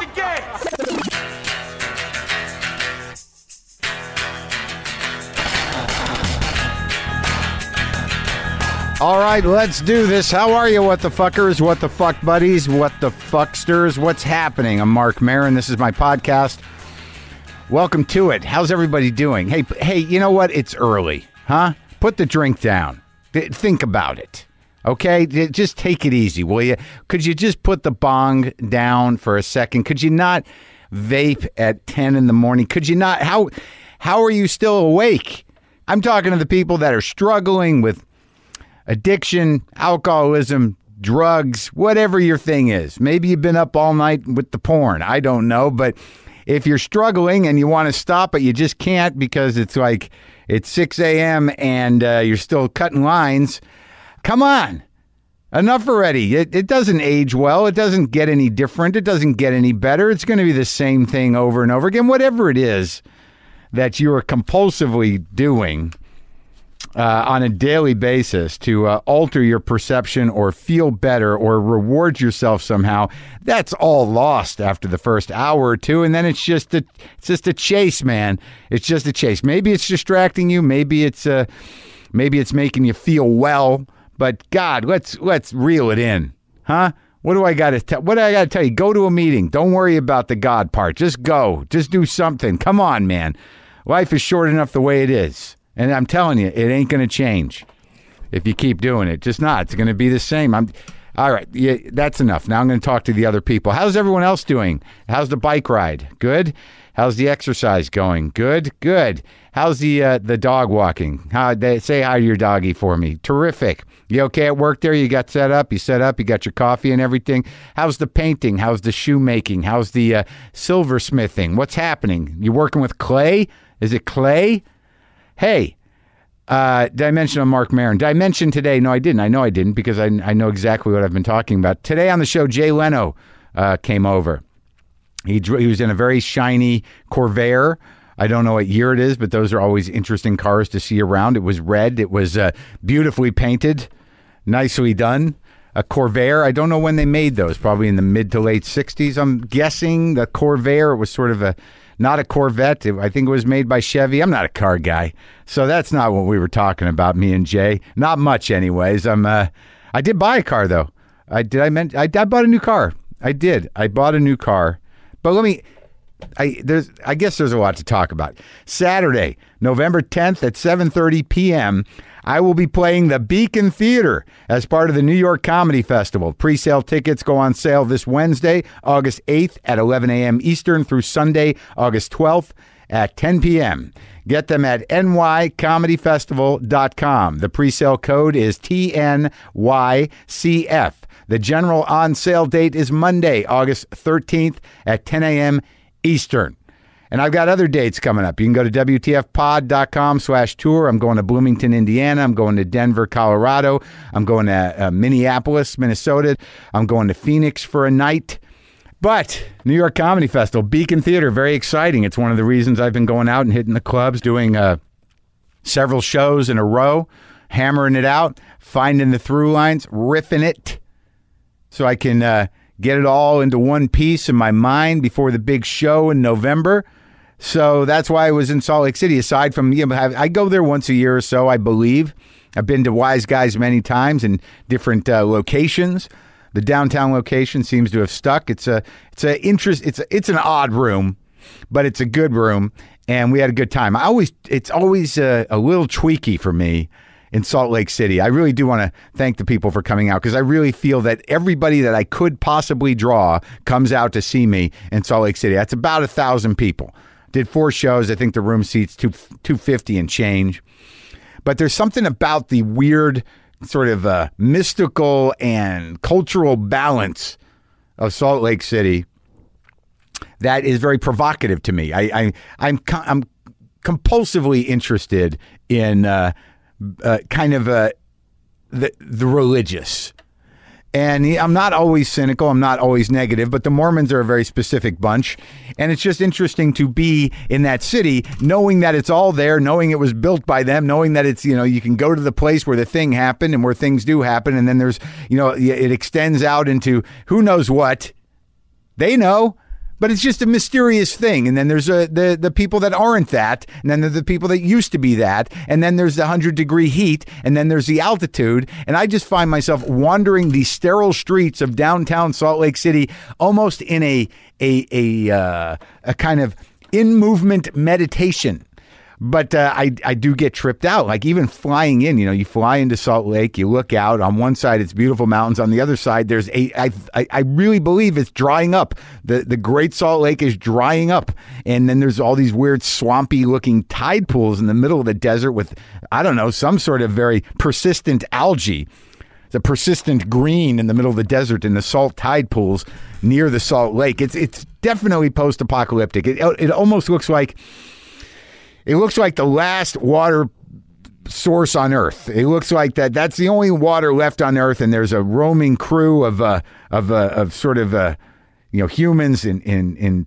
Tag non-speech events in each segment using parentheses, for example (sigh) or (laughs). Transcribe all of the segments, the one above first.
the. All right, let's do this. How are you, what the fuckers, what the fuck buddies, what the fucksters? What's happening? I'm Marc Maron. This is my podcast. Welcome to it. How's everybody doing? Hey, hey, you know what? It's early, huh? Put the drink down. Think about it. Okay, just take it easy, will you? Could you just put the bong down for a second? Could you not vape at ten in the morning? Could you not? How how are you still awake? I'm talking to the people that are struggling with addiction, alcoholism, drugs, whatever your thing is. Maybe you've been up all night with the porn. I don't know. But if you're struggling and you want to stop, but you just can't because it's like it's 6 a.m. and uh, you're still cutting lines, come on. Enough already. It, it doesn't age well. It doesn't get any different. It doesn't get any better. It's going to be the same thing over and over again. Whatever it is that you are compulsively doing, uh, on a daily basis to uh, alter your perception or feel better or reward yourself somehow, that's all lost after the first hour or two, and then it's just a it's just a chase, man. It's just a chase. Maybe it's distracting you. Maybe it's uh, maybe it's making you feel well. But God, let's let's reel it in, huh? What do I got to tell? What do I got to tell you? Go to a meeting. Don't worry about the God part. Just go. Just do something. Come on, man. Life is short enough the way it is. And I'm telling you, it ain't going to change if you keep doing it. Just not. It's going to be the same. I'm all right. Yeah, that's enough. Now I'm going to talk to the other people. How's everyone else doing? How's the bike ride? Good. How's the exercise going? Good. Good. How's the uh, the dog walking? How they say hi to your doggy for me? Terrific. You okay at work there? You got set up. You set up. You got your coffee and everything. How's the painting? How's the shoemaking? How's the uh, silversmithing? What's happening? You working with clay? Is it clay? Hey, uh, did I mention I'm Marc Maron? Did I mention today? No, I didn't. I know I didn't because I, I know exactly what I've been talking about. Today on the show, Jay Leno uh, came over. He, he was in a very shiny Corvair. I don't know what year it is, but those are always interesting cars to see around. It was red. It was uh, beautifully painted, nicely done. A Corvair. I don't know when they made those. Probably in the mid to late '60s. I'm guessing the Corvair. Was sort of a not a Corvette. I think it was made by Chevy. I'm not a car guy, so that's not what we were talking about. Me and Jay. Not much, anyways. I'm. Uh, I did buy a car though. I did. I meant. I, I bought a new car. I did. I bought a new car. But let me. I there's. I guess there's a lot to talk about. Saturday, November 10th at 7:30 p.m. I will be playing the Beacon Theater as part of the New York Comedy Festival. Pre-sale tickets go on sale this Wednesday, August 8th at 11 a.m. Eastern through Sunday, August 12th at 10 p.m. Get them at nycomedyfestival.com. The pre-sale code is TNYCF. The general on sale date is Monday, August 13th at 10 a.m. Eastern. And I've got other dates coming up. You can go to WTFpod.com slash tour. I'm going to Bloomington, Indiana. I'm going to Denver, Colorado. I'm going to uh, Minneapolis, Minnesota. I'm going to Phoenix for a night. But New York Comedy Festival, Beacon Theater, very exciting. It's one of the reasons I've been going out and hitting the clubs, doing uh, several shows in a row, hammering it out, finding the through lines, riffing it so I can uh, get it all into one piece in my mind before the big show in November. So that's why I was in Salt Lake City. Aside from, you know, I go there once a year or so, I believe. I've been to Wise Guys many times in different uh, locations. The downtown location seems to have stuck. It's a, it's a interest. It's a, it's an odd room, but it's a good room, and we had a good time. I always, it's always a, a little tweaky for me in Salt Lake City. I really do want to thank the people for coming out because I really feel that everybody that I could possibly draw comes out to see me in Salt Lake City. That's about a thousand people. Did four shows. I think the room seats two two fifty and change. But there's something about the weird, sort of uh, mystical and cultural balance of Salt Lake City that is very provocative to me. I, I I'm I'm compulsively interested in uh, uh, kind of uh, the the religious. And I'm not always cynical. I'm not always negative, but the Mormons are a very specific bunch. And it's just interesting to be in that city, knowing that it's all there, knowing it was built by them, knowing that it's, you know, you can go to the place where the thing happened and where things do happen. And then there's, you know, it extends out into who knows what. They know, But it's just a mysterious thing. And then there's a, the, the people that aren't that. And then there's the people that used to be that. And then there's the 100 degree heat. And then there's the altitude. And I just find myself wandering the sterile streets of downtown Salt Lake City almost in a, a, a, uh, a kind of in movement meditation but uh, I I do get tripped out. Like even flying in, you know, you fly into Salt Lake, you look out. On one side, it's beautiful mountains. On the other side, there's a. I I, I really believe it's drying up. the The Great Salt Lake is drying up, and then there's all these weird swampy looking tide pools in the middle of the desert with I don't know some sort of very persistent algae. The persistent green in the middle of the desert in the salt tide pools near the Salt Lake. It's it's definitely post apocalyptic. It it almost looks like it looks like the last water source on Earth. It looks like that. That's the only water left on Earth, and there's a roaming crew of uh, of uh, of sort of uh, you know humans in in in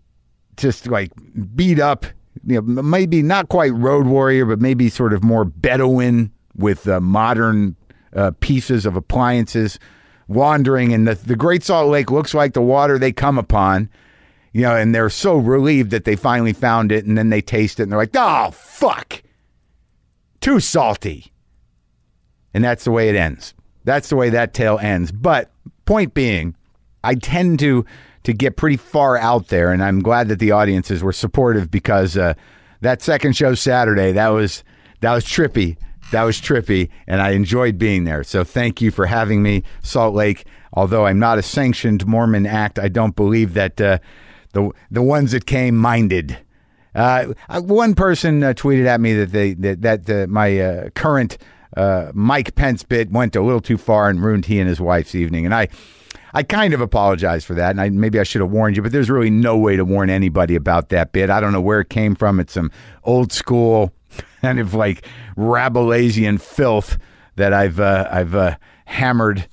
just like beat up. You know, maybe not quite road warrior, but maybe sort of more Bedouin with uh, modern uh, pieces of appliances wandering. And the, the Great Salt Lake looks like the water they come upon you know, and they're so relieved that they finally found it, and then they taste it, and they're like, "Oh fuck, too salty," and that's the way it ends. That's the way that tale ends. But point being, I tend to to get pretty far out there, and I'm glad that the audiences were supportive because uh, that second show Saturday that was that was trippy. That was trippy, and I enjoyed being there. So thank you for having me, Salt Lake. Although I'm not a sanctioned Mormon act, I don't believe that. Uh, the the ones that came minded. Uh, one person uh, tweeted at me that they that, that uh, my uh, current uh, Mike Pence bit went a little too far and ruined he and his wife's evening, and I. I kind of apologize for that, and I, maybe I should have warned you, but there's really no way to warn anybody about that bit. I don't know where it came from. It's some old school (laughs) kind of like Rabelaisian filth that I've uh, I've hammered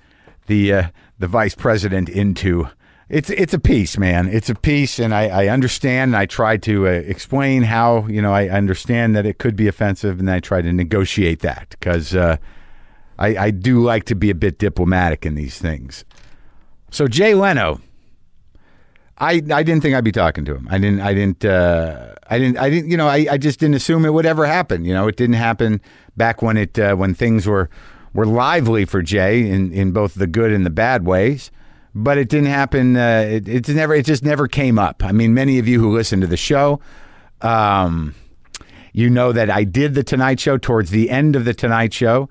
the the vice president into it's it's a piece, man. It's a piece, and I, I understand. And I try to uh, explain how you know I understand that it could be offensive, and I try to negotiate that because uh, I, I do like to be a bit diplomatic in these things. So Jay Leno, I I didn't think I'd be talking to him. I didn't I didn't uh, I didn't I didn't you know I, I just didn't assume it would ever happen. You know, it didn't happen back when it uh, when things were were lively for Jay in in both the good and the bad ways but it didn't happen. Uh, it, it's never. It just never came up. I mean, many of you who listen to the show, um, you know that I did the Tonight Show towards the end of the Tonight Show.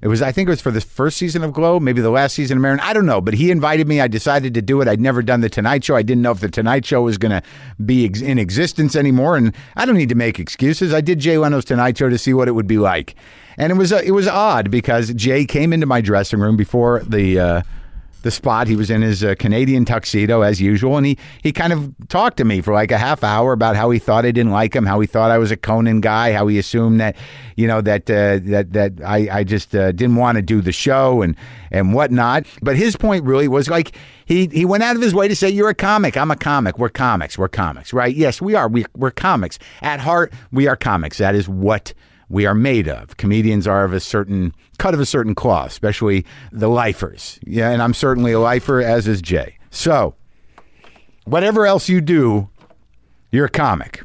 It was, I think, it was for the first season of Glow, maybe the last season of Maron. I don't know, but he invited me. I decided to do it. I'd never done the Tonight Show. I didn't know if the Tonight Show was going to be ex- in existence anymore, and I don't need to make excuses. I did Jay Leno's Tonight Show to see what it would be like, and it was uh, it was odd because Jay came into my dressing room before the. Uh, the spot. He was in his uh, Canadian tuxedo as usual, and he he kind of talked to me for like a half hour about how he thought I didn't like him, how he thought I was a Conan guy, how he assumed that you know that uh, that that I I just uh, didn't want to do the show and and whatnot. But his point really was like he he went out of his way to say you're a comic. I'm a comic. We're comics. We're comics, right? Yes, we are. We, we're comics at heart. We are comics. That is what we are made of. Comedians are of a certain cut of a certain cloth, especially the lifers. Yeah, and I'm certainly a lifer, as is Jay. So, whatever else you do, you're a comic.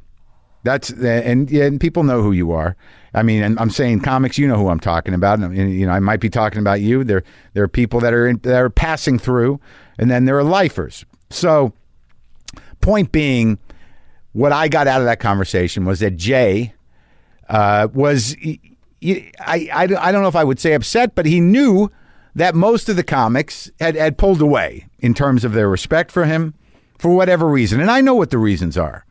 That's and and people know who you are. I mean, and I'm saying comics, you know who I'm talking about. And, you know, I might be talking about you. There there are people that are in, that are passing through, and then there are lifers. So, point being, what I got out of that conversation was that Jay uh, was I, I, I don't know if I would say upset, but he knew that most of the comics had, had pulled away in terms of their respect for him for whatever reason. And I know what the reasons are.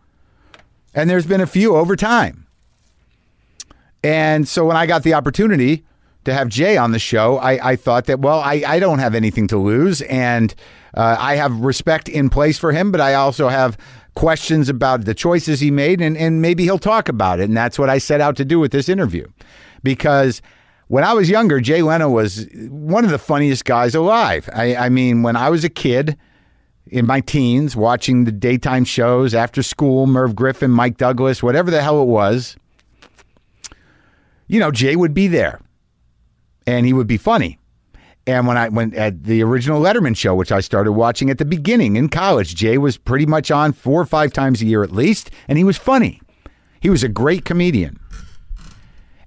And there's been a few over time. And so when I got the opportunity to have Jay on the show, I, I thought that, well, I, I don't have anything to lose. And uh, I have respect in place for him, but I also have questions about the choices he made, and, and maybe he'll talk about it. And that's what I set out to do with this interview. Because when I was younger, Jay Leno was one of the funniest guys alive. I, I mean, when I was a kid, in my teens watching the daytime shows after school, Merv Griffin, Mike Douglas, whatever the hell it was, you know, Jay would be there and he would be funny. And when I went at the original Letterman show, which I started watching at the beginning in college, Jay was pretty much on four or five times a year at least, and he was funny. He was a great comedian.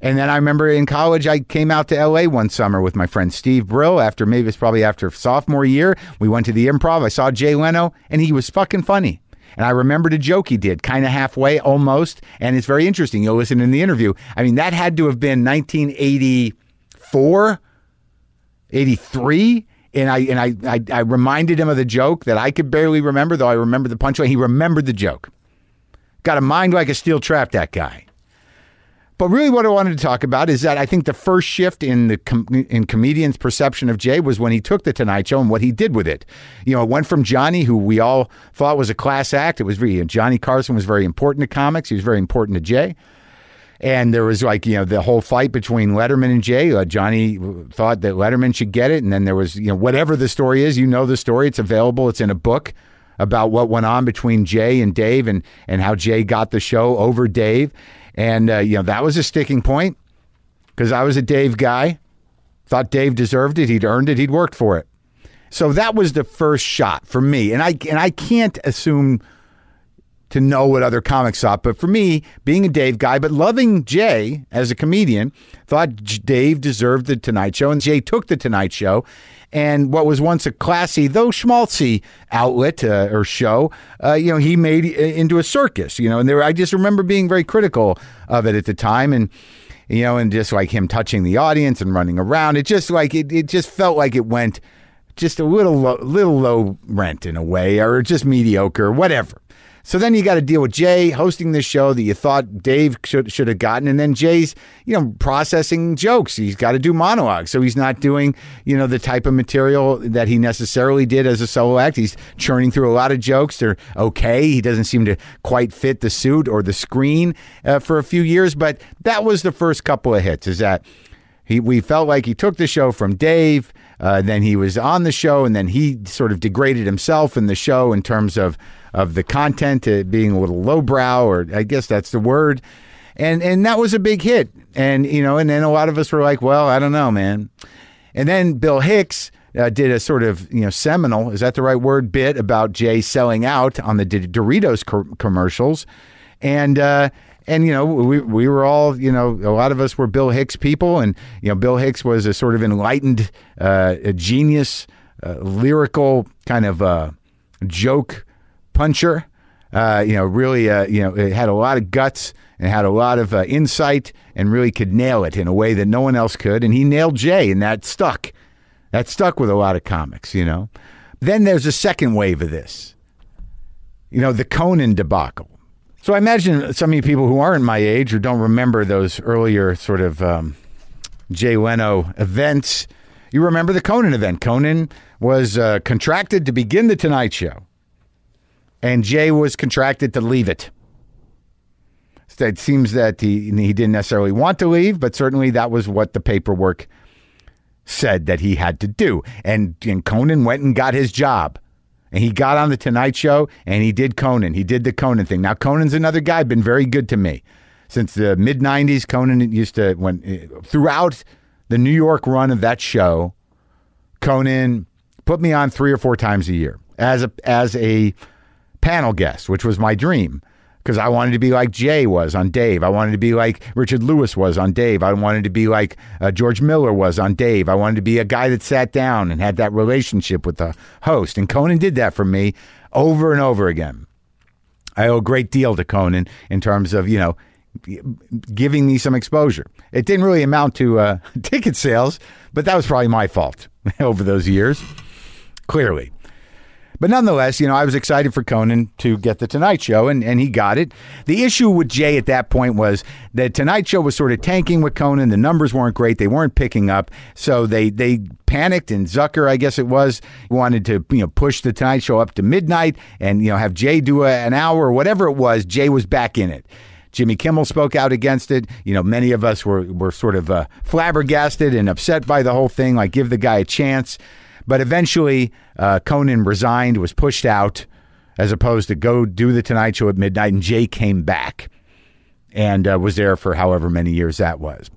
And then I remember in college, I came out to LA one summer with my friend Steve Brill. After maybe it's probably after sophomore year, we went to the improv. I saw Jay Leno, and he was fucking funny. And I remembered a joke he did, kind of halfway, almost. And it's very interesting. You'll listen in the interview. I mean, that had to have been 1984, 83. And I and I, I I reminded him of the joke that I could barely remember, though I remember the punchline. He remembered the joke. Got a mind like a steel trap, that guy. But really, what I wanted to talk about is that I think the first shift in the com- in comedians' perception of Jay was when he took the Tonight Show and what he did with it. You know, it went from Johnny, who we all thought was a class act. It was really Johnny Carson was very important to comics. He was very important to Jay. And there was like, you know, the whole fight between Letterman and Jay. Uh, Johnny thought that Letterman should get it. And then there was, you know, whatever the story is, you know the story. It's available, it's in a book about what went on between Jay and Dave and, and how Jay got the show over Dave. And, uh, you know, that was a sticking point because I was a Dave guy. Thought Dave deserved it. He'd earned it. He'd worked for it. So that was the first shot for me. And I, and I can't assume to know what other comics thought. But for me, being a Dave guy, but loving Jay as a comedian, thought Dave deserved the Tonight Show, and Jay took the Tonight Show. And what was once a classy, though schmaltzy outlet uh, or show, uh, you know, he made into a circus. You know, and there, I just remember being very critical of it at the time, and you know, and just like him touching the audience and running around, it just like it, it just felt like it went just a little, low, little low rent in a way, or just mediocre, whatever. So then you got to deal with Jay hosting this show that you thought Dave should should have gotten, and then Jay's you know processing jokes. He's got to do monologues, so he's not doing you know the type of material that he necessarily did as a solo act. He's churning through a lot of jokes. They're okay. He doesn't seem to quite fit the suit or the screen uh, for a few years, but that was the first couple of hits. Is that he? We felt like he took the show from Dave. Uh, then he was on the show, and then he sort of degraded himself in the show in terms of of the content uh, being a little lowbrow, or I guess that's the word. And and that was a big hit. And you know, and then a lot of us were like, well, I don't know, man. And then Bill Hicks uh, did a sort of you know seminal is that the right word bit about Jay selling out on the Doritos co- commercials, and. And you know we we were all you know a lot of us were Bill Hicks people, and you know Bill Hicks was a sort of enlightened, uh, a genius, uh, lyrical kind of uh, joke puncher. Uh, you know, really, uh, you know, it had a lot of guts and had a lot of uh, insight and really could nail it in a way that no one else could. And he nailed Jay, and that stuck. That stuck with a lot of comics, you know. Then there's a second wave of this, you know, the Conan debacle. So I imagine some of you people who aren't my age or don't remember those earlier sort of um, Jay Leno events. You remember the Conan event. Conan was uh, contracted to begin the Tonight Show and Jay was contracted to leave it. It seems that he, he didn't necessarily want to leave, but certainly that was what the paperwork said that he had to do. And, and Conan went and got his job. And he got on the Tonight Show and he did Conan. He did the Conan thing. Now, Conan's another guy, been very good to me. Since the mid 90s, Conan used to, when eh, throughout the New York run of that show, Conan put me on three or four times a year as a, as a panel guest, which was my dream because I wanted to be like Jay was on Dave. I wanted to be like Richard Lewis was on Dave. I wanted to be like uh, George Miller was on Dave. I wanted to be a guy that sat down and had that relationship with the host. And Conan did that for me over and over again. I owe a great deal to Conan in terms of, you know, giving me some exposure. It didn't really amount to uh, (laughs) ticket sales, but that was probably my fault (laughs) over those years, clearly. But nonetheless, you know, I was excited for Conan to get the Tonight Show, and, and he got it. The issue with Jay at that point was that Tonight Show was sort of tanking with Conan. The numbers weren't great; they weren't picking up, so they they panicked. And Zucker, I guess it was, wanted to you know push the Tonight Show up to midnight, and you know have Jay do a, an hour or whatever it was. Jay was back in it. Jimmy Kimmel spoke out against it. You know, many of us were were sort of uh, flabbergasted and upset by the whole thing. Like, give the guy a chance. But eventually, uh, Conan resigned, was pushed out, as opposed to go do the Tonight Show at midnight. And Jay came back and uh, was there for however many years that was.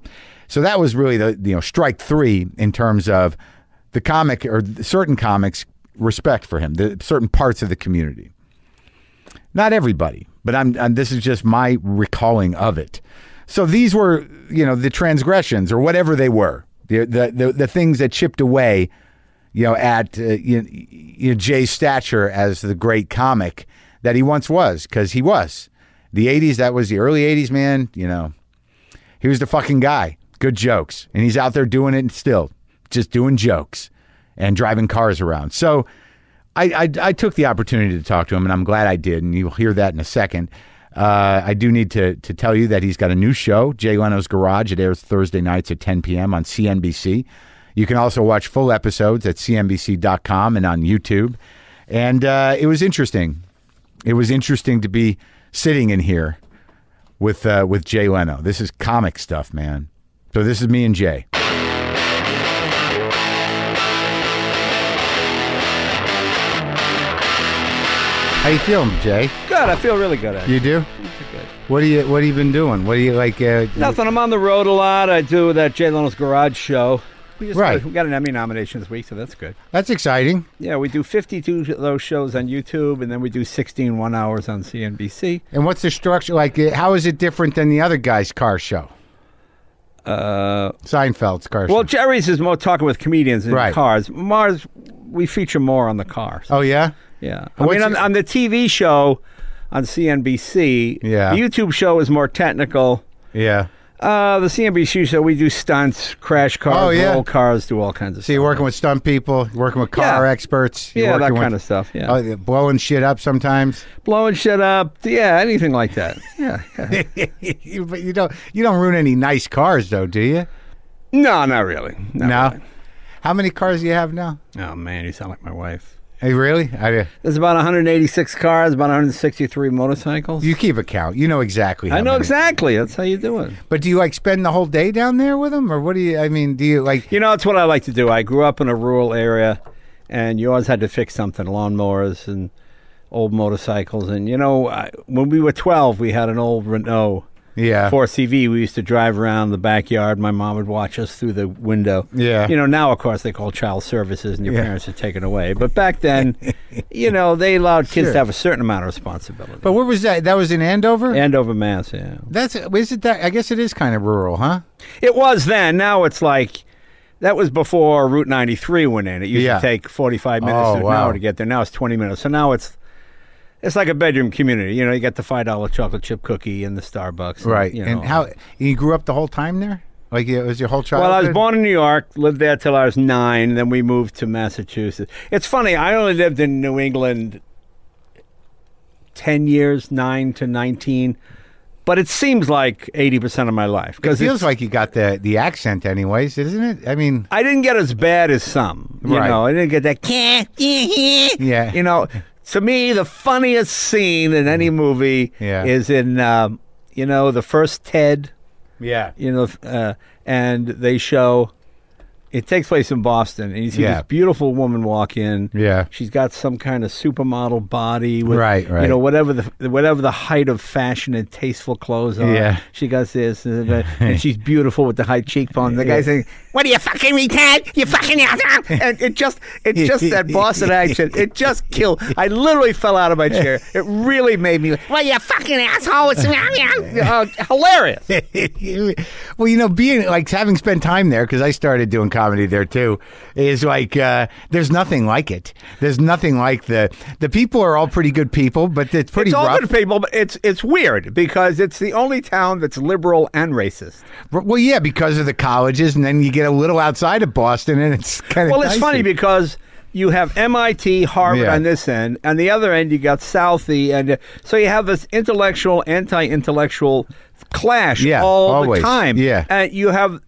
So that was really the you know strike three in terms of the comic or certain comics respect for him, the certain parts of the community. Not everybody, but I'm, I'm this is just my recalling of it. So these were, you know, the transgressions or whatever they were, the the the, the things that chipped away, you know, at uh, you, you know, Jay's stature as the great comic that he once was, because he was. The '80s, that was the early '80s, man. You know, he was the fucking guy. Good jokes, and he's out there doing it still, just doing jokes and driving cars around. So. I, I, I took the opportunity to talk to him, and I'm glad I did. And you'll hear that in a second. Uh, I do need to to tell you that he's got a new show, Jay Leno's Garage. It airs Thursday nights at 10 p.m. on CNBC. You can also watch full episodes at CNBC.com and on YouTube. And uh, it was interesting. It was interesting to be sitting in here with uh, with Jay Leno. This is comic stuff, man. So this is me and Jay. How you feeling, Jay? Good. I feel really good. Actually. You do? Good. What do you What have you been doing? What do you like? Uh, Nothing. I'm on the road a lot. I do that Jay Leno's Garage show. We just Right. got, we got an Emmy nomination this week, so that's good. That's exciting. Yeah, we do 52 of those shows on YouTube, and then we do 16 one hours on CNBC. And what's the structure like? uh, How is it different than the other guy's car show? Uh, Seinfeld's car show. well, show. Jerry's is more talking with comedians and Right. cars. Mars, we feature more on the cars. Oh yeah. Yeah. I What's mean, on, on the TV show on CNBC, Yeah. the YouTube show is more technical. Yeah. Uh, the CNBC show, we do stunts, crash cars, Oh, yeah. roll cars, do all kinds of So stuff. So you're working with stunt people, you're working with car Yeah. experts. You're yeah, that kind with, of stuff. Yeah. Oh, you're blowing shit up sometimes. Blowing shit up. Yeah, anything like that. Yeah. yeah. (laughs) You- but you don't you don't ruin any nice cars though, do you? no, not really. Not no. really. How many cars do you have now? Oh, man, you sound like my wife. Hey, really? I, There's about 186 cars, about 163 motorcycles. you keep a count. You know exactly. How I know many. exactly. That's how you do it. But do you like spend the whole day down there with them, or what do you? I mean, do you like? You know, it's what I like to do. I grew up in a rural area, and you always had to fix something lawnmowers and old motorcycles. And, you know, I, when we were 12, we had an old Renault Yeah. 4CV. We used to drive around the backyard. My mom would watch us through the window. Yeah. You know, now, of course, they call child services and your Yeah. parents are taken away. But back then, (laughs) you know, they allowed kids Sure. to have a certain amount of responsibility. But where was that? That was in Andover. Andover, Mass, yeah. That's is it that? I guess it is kind of rural, huh? It was then. Now it's like that was before Route 93 went in. It used Yeah. to take 45 minutes Oh, to an wow. hour to get there. Now it's 20 minutes. So now it's it's like a bedroom community. You know, you get the five dollar chocolate chip cookie and the Starbucks. Right. You and know. how you grew up the whole time there? Like it was your whole childhood? Well, I was born in New York, lived there till I was nine. Then we moved to Massachusetts. It's funny. I only lived in New England ten years, nine to nineteen, but it seems like eighty percent of my life Because It feels like you got the the accent, anyways, isn't it? I mean, I didn't get as bad as some. You Right. know, I didn't get that. (laughs) Yeah. You know, to me, the funniest scene in any movie Yeah. is in, um, you know, the first Ted. yeah, You know, uh, and they show. It takes place in Boston, and you see Yeah. this beautiful woman walk in. yeah, She's got some kind of supermodel body with, Right, right. you know, whatever the whatever the height of fashion and tasteful clothes are. Yeah. She got this, and, uh, and (laughs) she's beautiful with the high cheekbones. The guy saying, "What are you fucking retard? You fucking asshole!" And it just, it's (laughs) just that Boston accent. It just killed. I literally fell out of my chair. It really made me. What are you fucking asshole? It's uh, hilarious. (laughs) well, you know, being like having spent time there because I started doing comedy there too is like uh, there's nothing like it. There's nothing like the the people are all pretty good people, but it's pretty It's all rough. good people, but it's it's weird because it's the only town that's liberal and racist. Well, yeah, because of the colleges, and then you get a little outside of Boston, and it's kind of Well, it's funny because you have MIT, Harvard Yeah. on this end, and the other end you got Southie, and uh, so you have this intellectual, anti-intellectual clash Yeah, all always. the time. Yeah. and you have.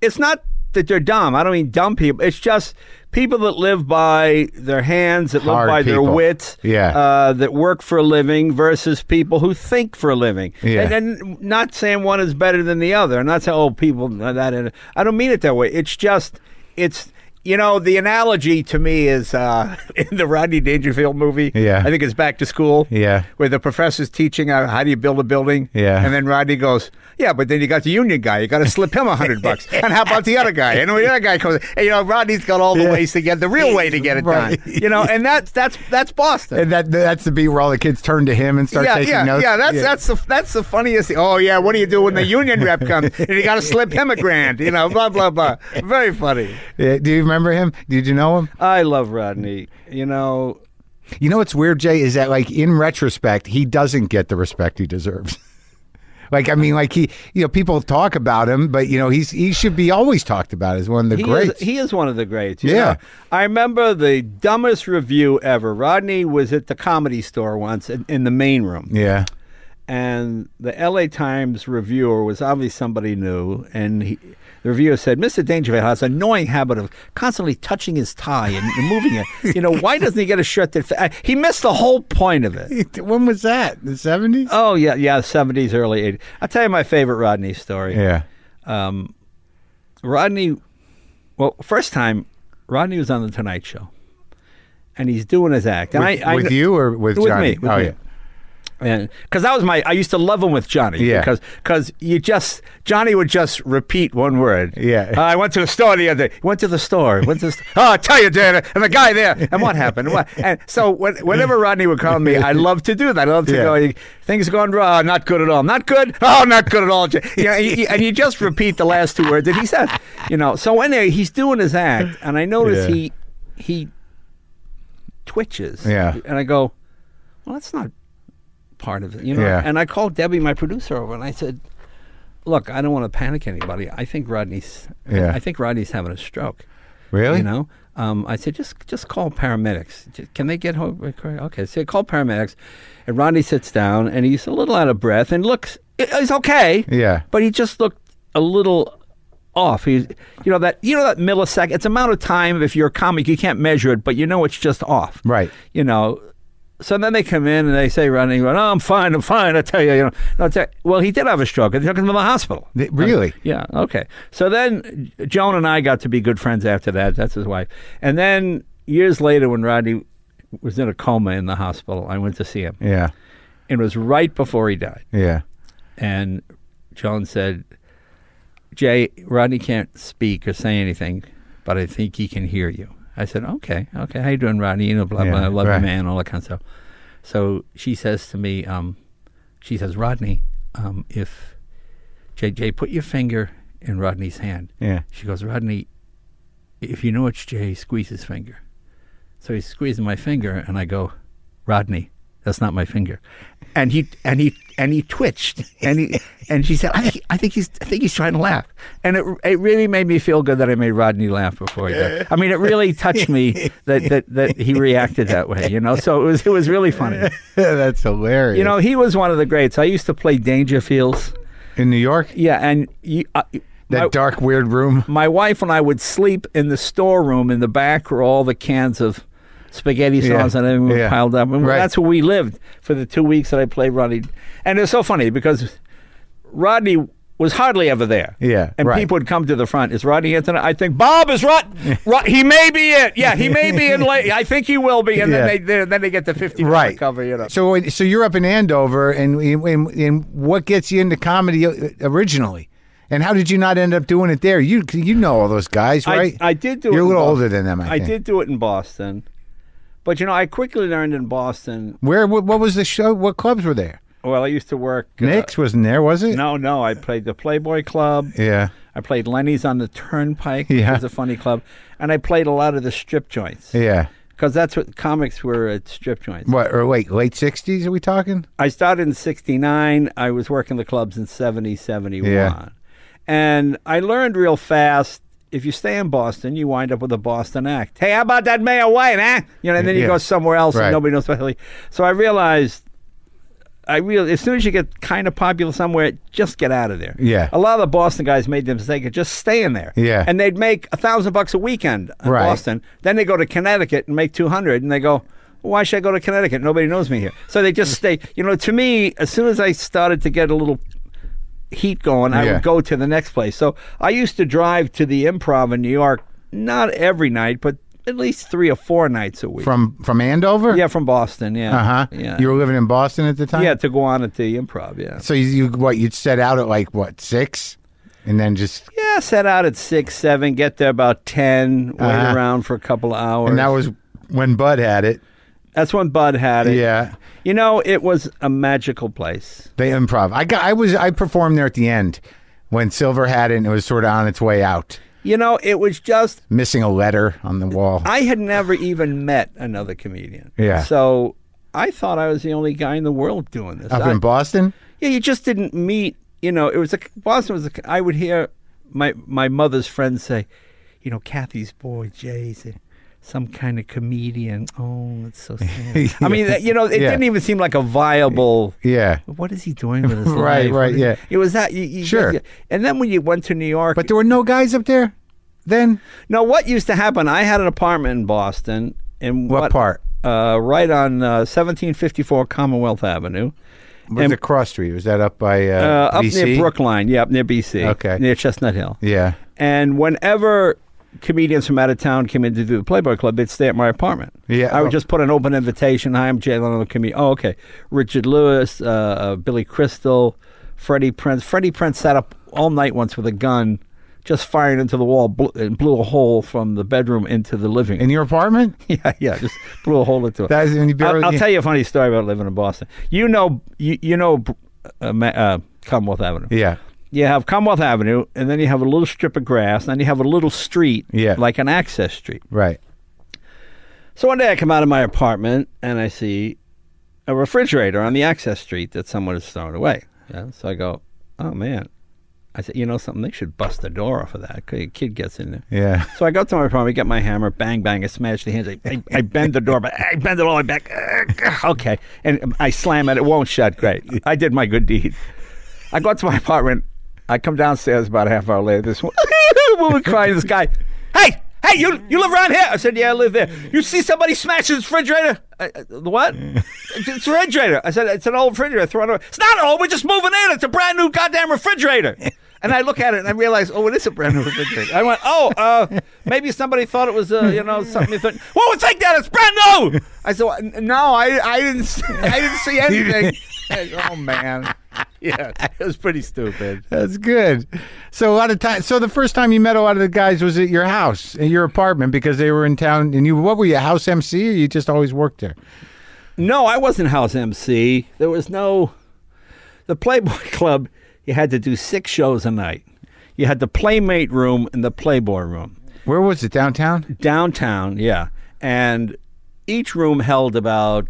It's not that they're dumb. I don't mean dumb people. It's just people that live by their hands, that Hard live by their people. wits, Yeah. uh, that work for a living versus people who think for a living. Yeah. And, and not saying one is better than the other. I'm not saying oh people are that. I don't mean it that way. It's just it's You know, the analogy to me is uh, (laughs) in the Rodney Dangerfield movie. Yeah. I think it's Back to School. Yeah. Where the professor's teaching uh, how do you build a building. Yeah. And then Rodney goes, yeah, but then you got the union guy. You got to slip him a hundred (laughs) bucks. And how about the other guy? And the other guy comes, and, you know, Rodney's got all the Yeah. ways to get the real way to get it Right. done. You know, and that's that's that's Boston. And that that's the beat where all the kids turn to him and start yeah, taking yeah, notes. yeah. That's that's the that's the funniest. thing. Oh yeah, what do you do when the union rep comes (laughs) and you got to slip him a grand? You know, blah blah blah. Very funny. Yeah, Do you remember him? Did you know him? I love Rodney. You know, You know what's weird, Jay, is that like in retrospect, he doesn't get the respect he deserves. (laughs) like I mean, like he, you know, people talk about him, but you know, he's he should be always talked about as one of the he greats. is, he is one of the greats. Yeah. know. I remember the dumbest review ever. Rodney was at the comedy store once in, in the main room. yeah, and the LA Times reviewer was obviously somebody new, and he, the reviewer said, "Mr. Dangerfield has an annoying habit of constantly touching his tie and, moving it. You know, why doesn't he get a shirt that?" Fit? He missed the whole point of it. (laughs) when was that? The seventies? Oh yeah, yeah, seventies, early eighties. I'll tell you my favorite Rodney story. yeah, Um, Rodney, well, first time Rodney was on the Tonight Show, and he's doing his act. And with, I, I with you or with, With Johnny? me, with oh me. yeah, and because that was my, I used to love him with Johnny. Yeah. Because because you just Johnny would just repeat one word. Yeah. Uh, I went to the store the other day. Went to the store. Went to. The st- oh, I tell you, Dan, and the guy there. And what happened? And, what, and so when, whenever Rodney would call me, I love to do that. I love to Yeah. go. Things are going wrong. Not good at all. Not good. Oh, not good at all. You know, and you just repeat the last two words that he said. You know. So anyway, he's doing his act, and I notice Yeah. he he twitches. Yeah. And I go, well, that's not part of it, you know. Yeah. And I called Debbie, my producer, over, and I said, "Look, I don't want to panic anybody. I think Rodney's, Yeah. I think Rodney's having a stroke. really? You know." Um, I said, just just call paramedics. Can they get home? Okay, so I call paramedics, and Rodney sits down, and he's a little out of breath, and looks, he's okay. Yeah. But he just looked a little off. He's, you know that you know that millisecond. It's amount of time. If you're a comic, you can't measure it, but you know it's just off. Right. You know. So then they come in and they say, Rodney, oh, I'm fine, I'm fine. I tell you, you know. No, tell you- well, he did have a stroke. They took him to the hospital. Really? Um, yeah. Okay. So then Joan and I got to be good friends after that. That's his wife. And then years later, when Rodney was in a coma in the hospital, I went to see him. Yeah, It was right before he died. yeah, And Joan said, Jay, Rodney can't speak or say anything, but I think he can hear you. I said, okay, okay. How you doing, Rodney? You know, blah, Yeah, blah. I love right. you, man, all that kind of stuff. So she says to me, um, she says, Rodney, um, if Jay, put your finger in Rodney's hand. yeah. She goes, Rodney, if you know it's Jay, squeeze his finger. So he's squeezing my finger, and I go, Rodney, that's not my finger. And he and he and he twitched, and he and she said, I think I think he's I think he's trying to laugh, and it it really made me feel good that I made Rodney laugh before he died. I mean, it really touched me that that that he reacted that way, you know. So it was it was really funny. (laughs) That's hilarious. You know, he was one of the greats. I used to play Dangerfields. in New York, Yeah, and you, uh, that my- dark, weird room. my wife and I would sleep in the storeroom in the back where all the cans of spaghetti Yeah. sauce and everything Yeah. piled up. And Right. that's where we lived for the two weeks that I played Rodney. And it's so funny because Rodney was hardly ever there. Yeah, And right. people would come to the front. Is Rodney Anthony? I think Bob is Rod. (laughs) Rod he may be it. Yeah, he may be in (laughs) late. I think he will be. And Yeah. then they they- then they get the fifty Right. cover. You know. So, so you're up in Andover, and, and and what gets you into comedy originally? And how did you not end up doing it there? You you know all those guys, right? I, I did do it. You're a little older than them, I think. did do it in Boston, but you know, I quickly learned in Boston. Where? What, what was the show? What clubs were there? Well, I used to work. uh, wasn't there, was it? No, no. I played the Playboy Club. Yeah. I played Lenny's on the Turnpike, Yeah. It was a funny club, and I played a lot of the strip joints Yeah. because that's what comics were at strip joints. What? Or wait, late '60s? Are we talking? I started in '69. I was working the clubs in '70, '71, Yeah. and I learned real fast. If you stay in Boston, you wind up with a Boston act. Hey, how about that Mayor White, huh? You know, and then you Yeah. go somewhere else Right. and nobody knows what. So I realized, I real as soon as you get kind of popular somewhere, just get out of there. Yeah. A lot of the Boston guys made the mistake of just staying there. Yeah. And they'd make a thousand bucks a weekend in Right. Boston. Then they go to Connecticut and make two hundred, and they go. Why should I go to Connecticut? Nobody knows me here. So they just stay. You know, to me, as soon as I started to get a little heat going, I Yeah. would go to the next place. So I used to drive to the improv in New York not every night, but at least three or four nights a week. From from Andover? yeah, from Boston. Yeah. Uh huh. Yeah. You were living in Boston at the time? yeah, to go on at the improv. Yeah. So you, you what you'd set out at like what, six? And then just Yeah, set out at six, seven, get there about ten, wait Uh-huh. around for a couple of hours. and that was when Budd had it. That's when Budd had it. Yeah. You know, it was a magical place. The improv. I got I was I performed there at the end when Silver had it and it was sort of on its way out. You know, it was just Missing a letter on the wall. I had never even met another comedian. Yeah. So I thought I was the only guy in the world doing this. Up I- in Boston? yeah, you just didn't meet. You know, it was a Boston was. A, I would hear my my mother's friends say, you know, Kathy's boy Jay's some kind of comedian. Oh, it's so (laughs) sad. I mean, you know, it Yeah. didn't even seem like a viable. Yeah. What is he doing with his (laughs) Right, life? right, What is- yeah. It was that. You, you Sure. just- and then when you went to New York, But there were no guys up there then? no, what used to happen? I had an apartment in Boston. In What part? Uh, right on uh, 1754 Commonwealth Avenue. Was And- it Cross Street? Was that up by uh, Uh, up BC? near Brookline, yeah, up near BC. Okay. Near Chestnut Hill. Yeah. And whenever comedians from out of town came in to do the Playboy Club, they'd stay at my apartment. Yeah. I would Oh. just put an open invitation. Hi, I'm Jay Leno, the comedian. Oh, okay. Richard Lewis, uh, uh, Billy Crystal, Freddie Prinze. Freddie Prinze sat up all night once with a gun, just firing into the wall blew, and blew a hole from the bedroom into the living room. In your apartment? (laughs) yeah, yeah, just blew a hole into it. That is when you barely I'll, I'll tell you a funny story about living in Boston. You know, you, you know, uh, uh, Commonwealth Avenue. Yeah. You have Commonwealth Avenue, and then you have a little strip of grass, and then you have a little street, Yeah. like an access street. Right. So one day I come out of my apartment and I see a refrigerator on the access street that someone has thrown away. Yeah, so I go, oh man. I said, you know something? They should bust the door off of that. 'cause A kid gets in there. Yeah. So I go to my apartment, get my hammer, bang, bang, I smash the hinge. I, I, I bend the door, but I bend it all the way back. (laughs) Okay. And I slam it. It won't shut. Great. I did my good deed. I go to my apartment. I come downstairs about a half hour later. This one, (laughs) woman crying. This guy, hey, hey, you you live around here? I said, yeah, I live there. You see somebody smash his refrigerator? I, what? (laughs) it's a refrigerator. I said, it's an old refrigerator. Throw it away. It's not old. We're just moving in. It's a brand new goddamn refrigerator. And I look at it and I realize, oh, it is a brand new refrigerator. I went, oh, uh, maybe somebody thought it was, uh, you know, something. Thought, well, would think that it's brand new. I said, no, I, I didn't, see, (laughs) I didn't see anything. Oh man, (laughs) yeah, it was pretty stupid. That's good. So a lot of time. So the first time you met a lot of the guys was at your house, at your apartment, because they were in town. And you, what were you, house MC, or you just always worked there? No, I wasn't house MC. There was no. The Playboy (laughs) Club, you had to do six shows a night. You had the Playmate room and the Playboy room. Where was it? Downtown. Downtown, yeah. And each room held about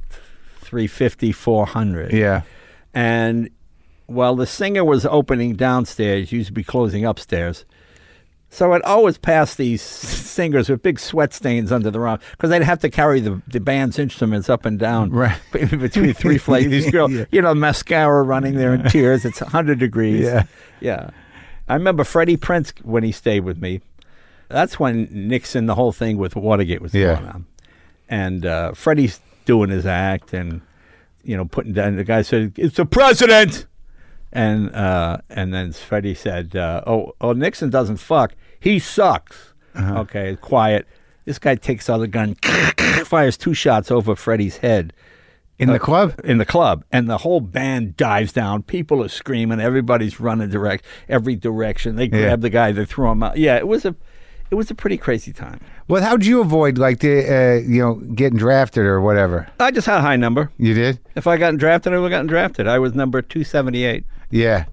350, 400. Yeah. And while the singer was opening downstairs, used to be closing upstairs. So I'd always pass these singers with big sweat stains under their arms because they'd have to carry the, the band's instruments up and down Right. (laughs) between three flights. These (laughs) girls, Yeah. you know, mascara running there in tears. It's 100 degrees. Yeah. Yeah. I remember Freddie Prinze when he stayed with me. That's when Nixon, the whole thing with Watergate was Yeah. going on. And uh, Freddie's doing his act and, you know, putting down, the guy said, it's the president. And uh, and then Freddie said, uh, "Oh, oh, Nixon doesn't fuck. He sucks." Uh-huh. Okay, quiet. This guy takes out a gun, (laughs) fires two shots over Freddie's head In the club. in the club, and the whole band dives down. People are screaming. Everybody's running direct every direction. They grab Yeah. the guy. They throw him out. Yeah, it was a it was a pretty crazy time. Well, how'd you avoid like the uh, you know getting drafted or whatever? I just had a high number. You did. If I gotten drafted, I would have gotten drafted. I was number two seventy eight. Yeah.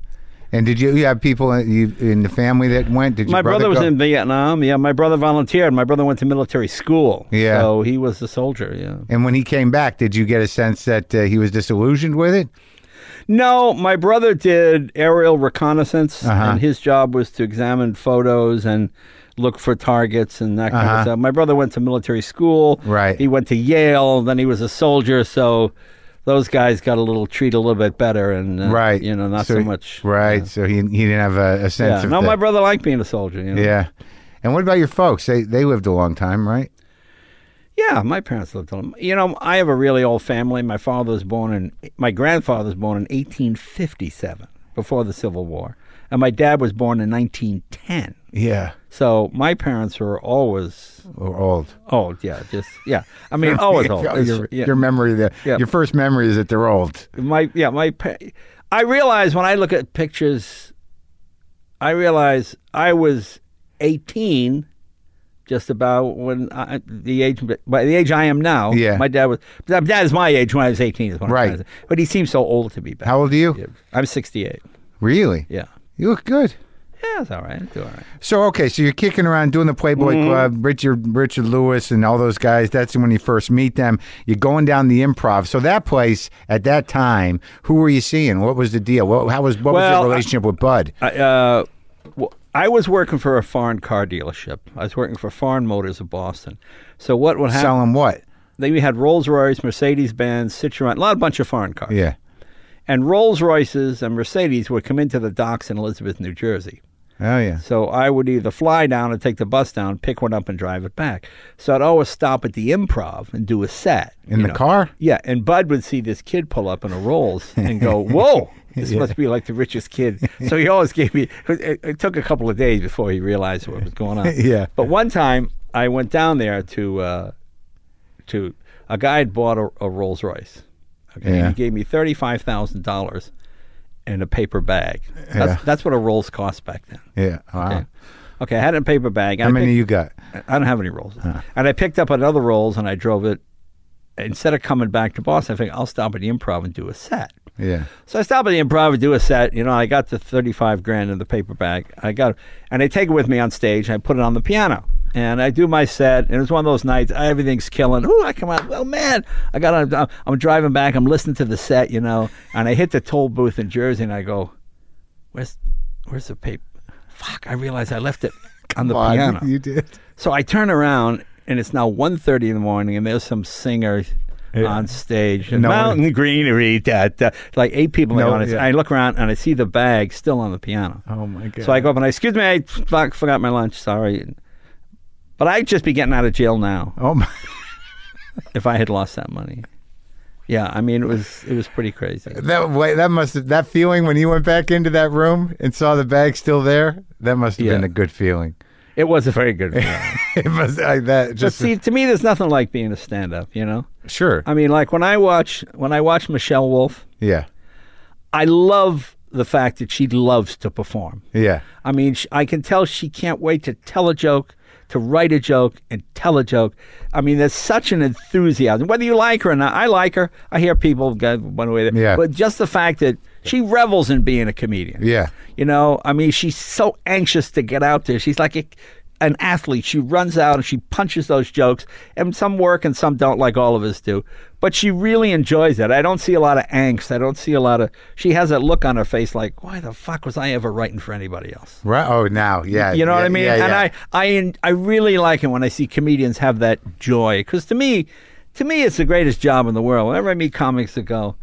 And did you, you have people in, you, in the family that went? Did your My brother, was go? in Vietnam. Yeah, my brother volunteered. My brother went to military school. Yeah. so he was a soldier. Yeah. And when he came back, did you get a sense that uh, he was disillusioned with it? No, my brother did aerial reconnaissance, Uh-huh. and his job was to examine photos and look for targets and that kind Uh-huh. of stuff. My brother went to military school. Right. He went to Yale. Then he was a soldier. So those guys got a little treat a little bit better, and uh, right. you know, not so, he- much. Right. So he he didn't have a, a sense Yeah. of No, my brother liked being a soldier. You know? Yeah. And what about your folks? They they lived a long time, right? Yeah, my parents lived on. You know, I have a really old family. My father was born in. My grandfather was born in 1857, before the Civil War, and my dad was born in 1910. Yeah. So my parents were always Or old. old. Yeah, just yeah. I mean, always (laughs) old. Your, yeah. your memory, the, Yeah. your first memory is that they're old. my yeah my pa- I realize when I look at pictures, I realize I was eighteen, just about when I, the age by the age I am now. Yeah. my dad was my dad is my age when I was eighteen. Is Right. but he seems so old to be back. How old are you? I'm sixty eight. Really? Yeah, You look good. Yeah, it's all right. It's all right. So okay, so you're kicking around doing the Playboy Mm-hmm. Club, Richard Richard Lewis and all those guys. That's when you first meet them. You're going down the improv. So that place at that time, who were you seeing? What was the deal? What, how was what was Well, your I- relationship with Budd? I, uh, well, I was working for a foreign car dealership. I was working for Foreign Motors of Boston. So what would happen? Selling what? Then we had Rolls Royce, Mercedes Benz, Citroen, a lot of bunch of foreign cars. Yeah. And Rolls Royces and Mercedes would come into the docks in Elizabeth, New Jersey. Oh yeah. So I would either fly down or take the bus down, pick one up, and drive it back. So I'd always stop at the improv and do a set. In the car? Yeah. And Budd would see this kid pull up in a Rolls and go, (laughs) Whoa, this must be like the richest kid. So he always gave me, it, it took a couple of days before he realized what was going on. (laughs) Yeah. But one time I went down there to, uh, to a guy had bought a, a Rolls Royce. Okay. Yeah. He gave me $35,000 in a paper bag. That's, Yeah. that's what a Rolls cost back then. Yeah. Wow. Okay. Okay, I had it in a paper bag. How I many picked- you got? I don't have any rolls. And I picked up another rolls and I drove it. Instead of coming back to Boston, I think I'll stop at the improv and do a set. Yeah. So I stop at the improv and do a set. You know, I got the 35 grand in the paper bag. I got, and I take it with me on stage. And I put it on the piano. And I do my set, and it's one of those nights everything's killing. Ooh, I come out. Well, man, I got. I'm, I'm driving back. I'm listening to the set, you know, and I hit the toll booth in Jersey, and I go, "Where's, where's the paper? Fuck! I realized I left it (laughs) on the Why piano." You did. So I turn around and it's now 1.30 in the morning and there's some singer on stage. And No one- Mountain greenery, da, da, like eight people No, on it. yeah. I look around and I see the bag still on the piano. Oh my god. So I go up and I, excuse me, I fuck, forgot my lunch, sorry. But I'd just be getting out of jail now Oh my. if I had lost that money. Yeah, I mean it was it was pretty crazy. That way, that must have, that feeling when you went back into that room and saw the bag still there. That must have been Yeah. a good feeling. It was a very good (laughs) feeling. it must like that. but Just see, to me, there's nothing like being a stand-up. You know, sure. I mean, like when I watch when I watch Michelle Wolf. yeah. I love the fact that she loves to perform. Yeah. I mean, sh- I can tell she can't wait to tell a joke, to write a joke, and tell a joke. I mean, there's such an enthusiasm. Whether you like her or not, I like her. I hear people go one way, Yeah. but just the fact that she revels in being a comedian. Yeah. You know, I mean, she's so anxious to get out there. She's like an athlete. She runs out and she punches those jokes, and some work and some don't, like all of us do. But she really enjoys it. I don't see a lot of angst. I don't see a lot of. She has that look on her face, like, why the fuck was I ever writing for anybody else? Right. Oh, now. Yeah. You know what I mean? Yeah, And. I, I, I really like it when I see comedians have that joy, because to me, to me, it's the greatest job in the world. Whenever I meet comics that go,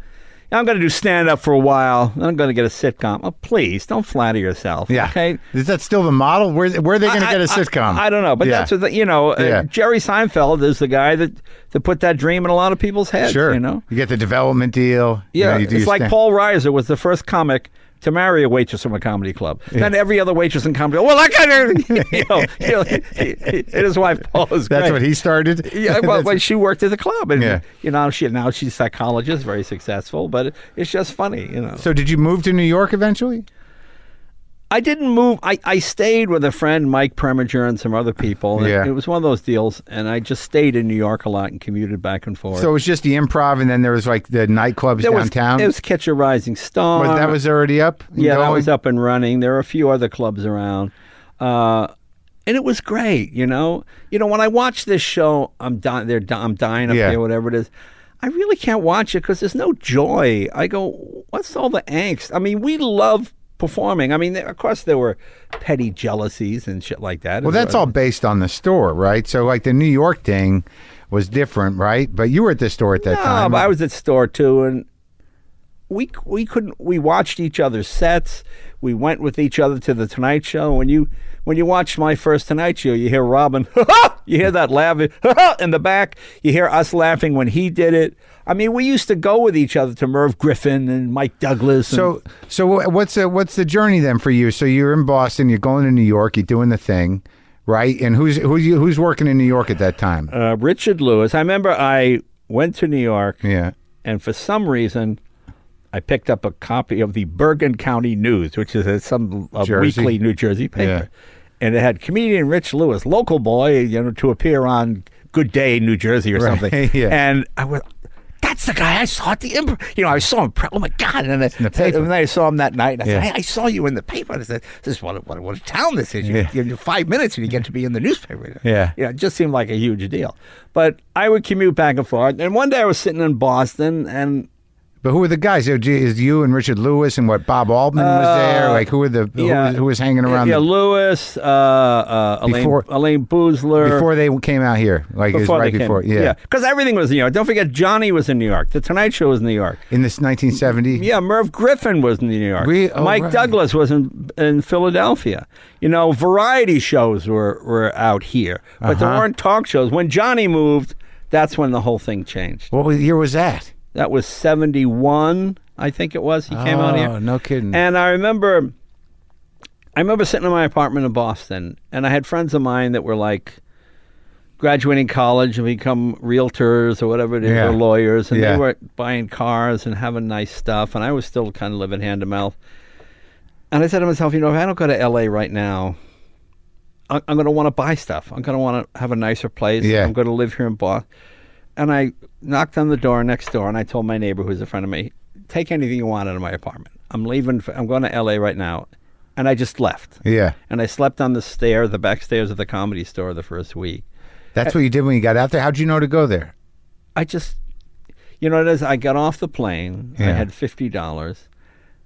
I'm going to do stand up for a while, then I'm going to get a sitcom. Oh, please don't flatter yourself. yeah. Okay. Is that still the model? Where where are they going to get a sitcom? I, don't know, but Yeah. that's what the, you know. uh, Yeah. Jerry Seinfeld is the guy that that put that dream in a lot of people's heads. Sure. you know. You get the development deal. you Yeah, know, you it's like stand- Paul Reiser was the first comic to marry a waitress from a comedy club. Then every other waitress in comedy, well, that guy, (laughs) you know, (laughs) you know, he- he- and his wife Paul is That's great. what he started. Yeah, well, well, she worked at the club, and Yeah. you know, she now she's a psychologist, very successful. But it's just funny, you know. so did you move to New York eventually? I didn't move. I, I stayed with a friend, Mike Preminger, and some other people. and Yeah. It was one of those deals, and I just stayed in New York a lot and commuted back and forth. So it was just the improv, and then there was like the nightclubs there was, downtown. it was Catch a Rising Star. Was- that was already up. yeah, that was up and running. There were a few other clubs around, uh, and it was great. You know, you know when I watch this show, I'm dying. They're di- I'm dying up Yeah. here, whatever it is. I really can't watch it because there's no joy. I go, what's all the angst? I mean, we love performing. I mean, of course, there were petty jealousies and shit like that. Well, that's all based on the store, right? So like the New York thing was different, right? But you were at the store at that No, time. but I was at the store too, and we we couldn't we watched each other's sets. We went with each other to the Tonight Show. When you when you watch my first Tonight Show, you hear Robin, (laughs) you hear that laughing (laughs) in the back. You hear us laughing when he did it. I mean, we used to go with each other to Merv Griffin and Mike Douglas. and- So, so what's the what's the journey then for you? So you're in Boston, you're going to New York, you're doing the thing, right? And who's who's who's working in New York at that time? uh, Richard Lewis. I remember I went to New York. yeah, and for some reason, I picked up a copy of the Bergen County News, which is a, some uh, a weekly New Jersey paper, Yeah. and it had comedian Rich Lewis, local boy, you know, to appear on Good Day New Jersey or Right, something. (laughs) yeah. And I was. That's the guy I saw at the Imp- You know, I saw him. Oh my God! And then, I, the paper. and then I saw him that night. And I Yeah. said, "Hey, I saw you in the paper." And I said, "This is what a, what, what a town this is. You, Yeah. you, you five minutes and you get to be in the newspaper." Yeah. you know, it just seemed like a huge deal. But I would commute back and forth. And one day I was sitting in Boston, and but who were the guys? Is you and Richard Lewis and what? Bob Altman was there. Like who were the who, Uh, yeah. was, who was hanging around yeah, the- Lewis, uh, uh, Elayne, Before- Elayne Boosler. before they came out here? Like it was before right they came- before. Yeah. because everything was in New York. Don't forget, Johnny was in New York. The Tonight Show was in New York. in this 1970. Yeah, Merv Griffin was in New York. Re- oh, Mike right. Douglas was in in Philadelphia. You know, variety shows were were out here, but there Uh-huh. weren't talk shows. When Johnny moved, that's when the whole thing changed. What year was that? That was seventy one, I think it was. He came out here. Oh, no kidding. And I remember, I remember sitting in my apartment in Boston, and I had friends of mine that were like graduating college and become realtors or whatever it is, Yeah. or lawyers, and Yeah. they were buying cars and having nice stuff, and I was still kind of living hand to mouth. And I said to myself, you know, if I don't go to L.A. right now, I'm going to want to buy stuff. I'm going to want to have a nicer place. Yeah. I'm going to live here in Boston. And I knocked on the door next door, and I told my neighbor, who's a friend of me, take anything you want out of my apartment. I'm leaving. For, I'm going to L.A. right now, and I just left. yeah. And I slept on the stair, the back stairs of the comedy store, the first week. That's what you did when you got out there. How'd you know to go there? I just, you know, what it is. I got off the plane. yeah. I had fifty dollars,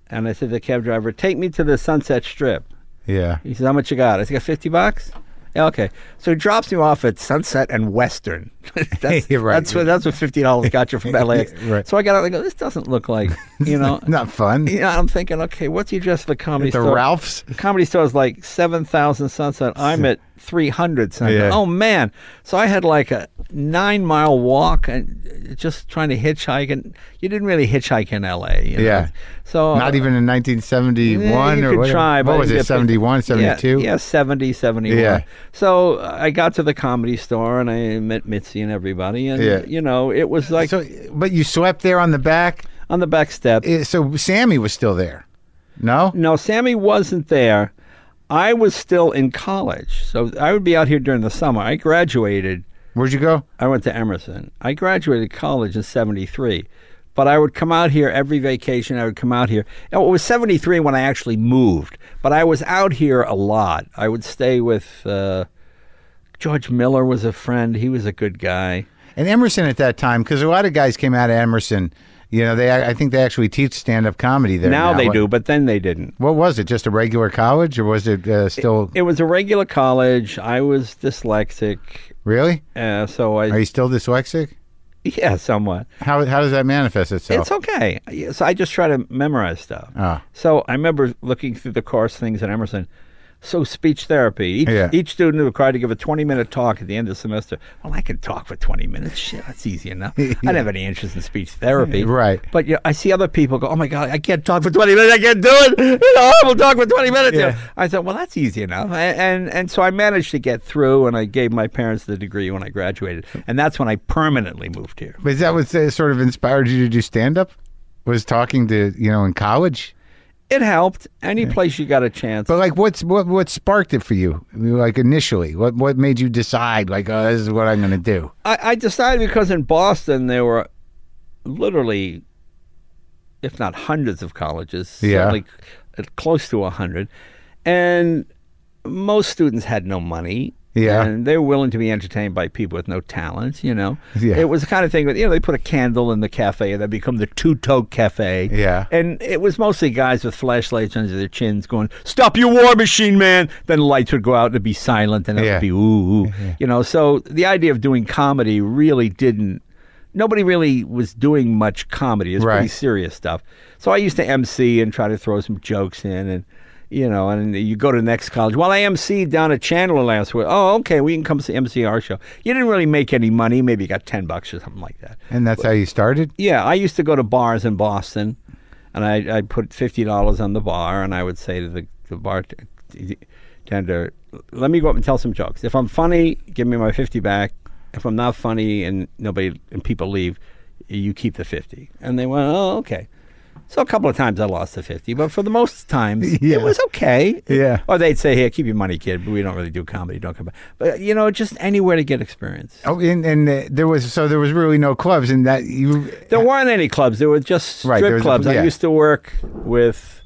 and I said to the cab driver, "Take me to the Sunset Strip." Yeah. He says, "How much you got?" I said, "Got fifty bucks." Okay. So he drops me off at Sunset and Western. (laughs) that's, You're (laughs) right. That's what that's what fifty dollars got you from (laughs) LAX. Right. So I got out and I go, this doesn't look like you know. Not fun. yeah, I'm thinking, okay, what's the address of the comedy The store? Ralphs. Comedy store is like seven thousand Sunset. I'm at three hundred Sunset. Yeah. Oh man! So I had like a nine mile walk and just trying to hitchhike, and you didn't really hitchhike in L.A. you know? Yeah. So Not even in 1971 you or could whatever. try, what was it? 71, 72? Yeah, yeah 70, 71. Yeah. So I got to the comedy store and I met Mitzi and everybody, and Yeah. you know it was like So, but you swept there on the back. on the back step. Eh, So Sammy was still there. No. No, Sammy wasn't there. I was still in college, so I would be out here during the summer. I graduated. Where'd you go? I went to Emerson. I graduated college in '73, but I would come out here every vacation. I would come out here. It was '73 when I actually moved, but I was out here a lot. I would stay with uh, George Miller was a friend. He was a good guy. And Emerson at that time, because a lot of guys came out of Emerson. You know, they I think they actually teach stand up comedy there. now they What- do, but then they didn't. What was it? Just a regular college, or was it uh, still It was a regular college. I was dyslexic, really? uh, so I Are you still dyslexic? (laughs) yeah, somewhat. How how does that manifest itself? It's okay. So I just try to memorize stuff. Ah. So I remember looking through the course things at Emerson. So speech therapy. Each, Yeah. each student required to give a 20 minute talk at the end of the semester. Well, I can talk for 20 minutes. Shit, that's easy enough. (laughs) I didn't have any interest in speech therapy. (laughs) Right. But you know, I see other people go, oh my God, I can't talk for 20 minutes. I can't do it. (laughs) You know, I will talk for 20 minutes. Yeah. I thought, well, that's easy enough. And, and and so I managed to get through and I gave my parents the degree when I graduated. And that's when I permanently moved here. But is that what uh, sort of inspired you to do stand up? Was talking to you know in college? It helped. Any place you got a chance. But like, what's what what sparked it for you? Like initially, what what made you decide like, oh, this is what I'm going to do? I, I decided because in Boston there were literally, if not hundreds of colleges, Yeah. certainly close to a hundred, and most students had no money. Yeah. and they were willing to be entertained by people with no talent. You know, Yeah. it was the kind of thing that you know they put a candle in the cafe and they become the Two Toe Cafe. Yeah. and it was mostly guys with flashlights under their chins going, "Stop your war machine, man!" Then the lights would go out and it'd be silent and it Yeah. would be ooh, ooh. you know. So the idea of doing comedy really didn't nobody really was doing much comedy. It was pretty serious stuff. So I used to MC and try to throw some jokes in, and you know, and you go to the next college. Well, I down at Chandler last week. Oh, okay, we can come see MC our show. You didn't really make any money. Maybe you got ten bucks or something like that. And that's how you started? Yeah, I used to go to bars in Boston, and I I'd put fifty dollars on the bar, and I would say to the the bartender, "Let me go up and tell some jokes. If I'm funny, give me my fifty back. If I'm not funny, and nobody and people leave, you keep the 50. And they went, "Oh, okay." So a couple of times I lost the fifty, but for the most times (laughs) Yeah. it was okay. Yeah. Or they'd say, "Here, keep your money, kid. But we don't really do comedy. Don't come back." But you know, just anywhere to get experience. Oh, and, and uh, there was so there was really no clubs, and that you There weren't any clubs. There were just strip Right, was a- clubs. yeah. I used to work with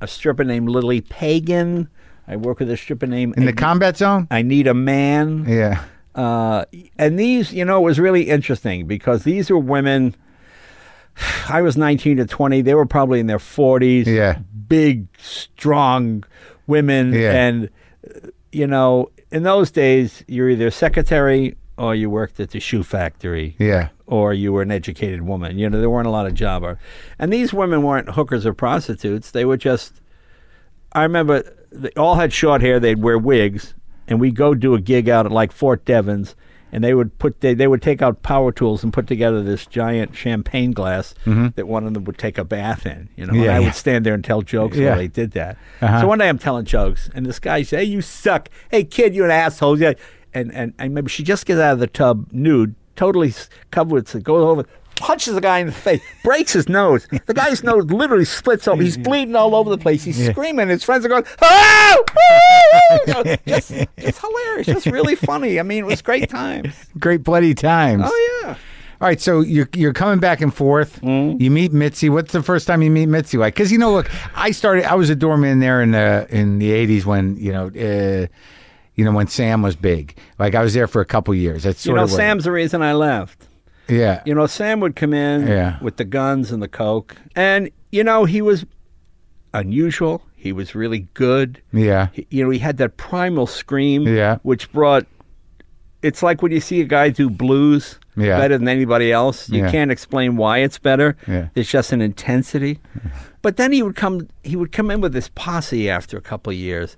a stripper named Lily Pagan. I work with a stripper named in the combat zone. I Need a Man. Yeah, Uh, and these, you know, it was really interesting because these were women. I was 19 to 20. They were probably in their 40s. Yeah. Big, strong women. Yeah. And, uh, you know, in those days, you're either a secretary or you worked at the shoe factory yeah, or you were an educated woman. You know, there weren't a lot of job. or- And these women weren't hookers or prostitutes. They were just. I remember they all had short hair. They'd wear wigs, and we'd go do a gig out at like Fort Devens, and they would put they, they would take out power tools and put together this giant champagne glass that one of them would take a bath in. You know, and Mm-hmm. I yeah. would stand there and tell jokes Yeah. while they did that. Uh-huh. So one day I'm telling jokes, and this guy says, "Hey, you suck! Hey, kid, you're an asshole!" Yeah, and and, and maybe she just gets out of the tub nude, totally covered with, goes over. Punches the guy in the face, (laughs) breaks his nose. The guy's nose literally splits open. He's bleeding all over the place. He's screaming. His friends are going, "Oh!" (laughs) You just, just hilarious, just really funny. I mean, it was great times. (laughs) great bloody times. Oh yeah. All right, so you're you're coming back and forth. Mm-hmm. You meet Mitzi. What's the first time you meet Mitzi like? Because you know, look, I started. I was a doorman there in the in the '80s when you know, uh, you know, when Sam was big. Like I was there for a couple years. That's You know, of what- Sam's the reason I left. Yeah, You know, Sam would come in Yeah. with the guns and the coke, and you know he was unusual. He was really good. yeah, He- you know, he had that primal scream, Yeah. which brought. It's like when you see a guy do blues Yeah. better than anybody else. You Yeah. can't explain why it's better. Yeah. It's just an intensity. But then he would come. He would come in with this posse after a couple of years,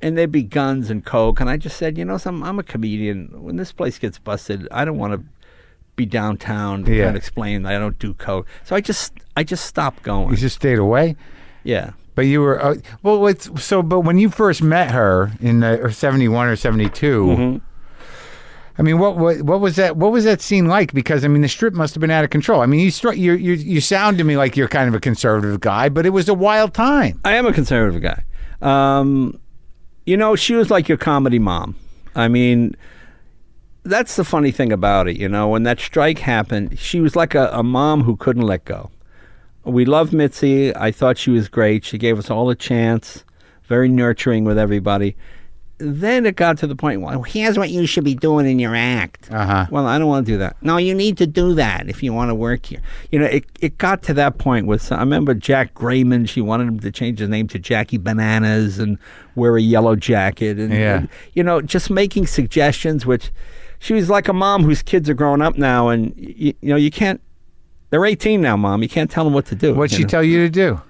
and there'd be guns and coke. And I just said, you know, some, I'm a comedian. When this place gets busted, I don't want to be downtown to Yeah. explain that I don't do coke. So I just, I just stopped going. you just stayed away. yeah. But you were uh, well. It's, so, but when you first met her in the or '71 or '72, I mean, what, what what was that? What was that scene like? Because I mean, the strip must have been out of control. I mean, you stri- you you you sound to me like you're kind of a conservative guy, but it was a wild time. I am a conservative guy. Um, you know, she was like your comedy mom. I mean, that's the funny thing about it. You know, when that strike happened, she was like a, a mom who couldn't let go. We loved Mitzi. I thought she was great. She gave us all a chance. Very nurturing with everybody. Then it got to the point. Well, here's what you should be doing in your act. Uh-huh. Well, I don't want to do that. No, you need to do that if you want to work here. You know, it, it got to that point with, I remember Jack Grayman, she wanted him to change his name to Jackie Bananas and wear a yellow jacket. And, Yeah. and, you know, just making suggestions, which she was like a mom whose kids are growing up now. And, you, you know, you can't, they're 18 now, mom. You can't tell them what to do. What'd she know? tell you to do?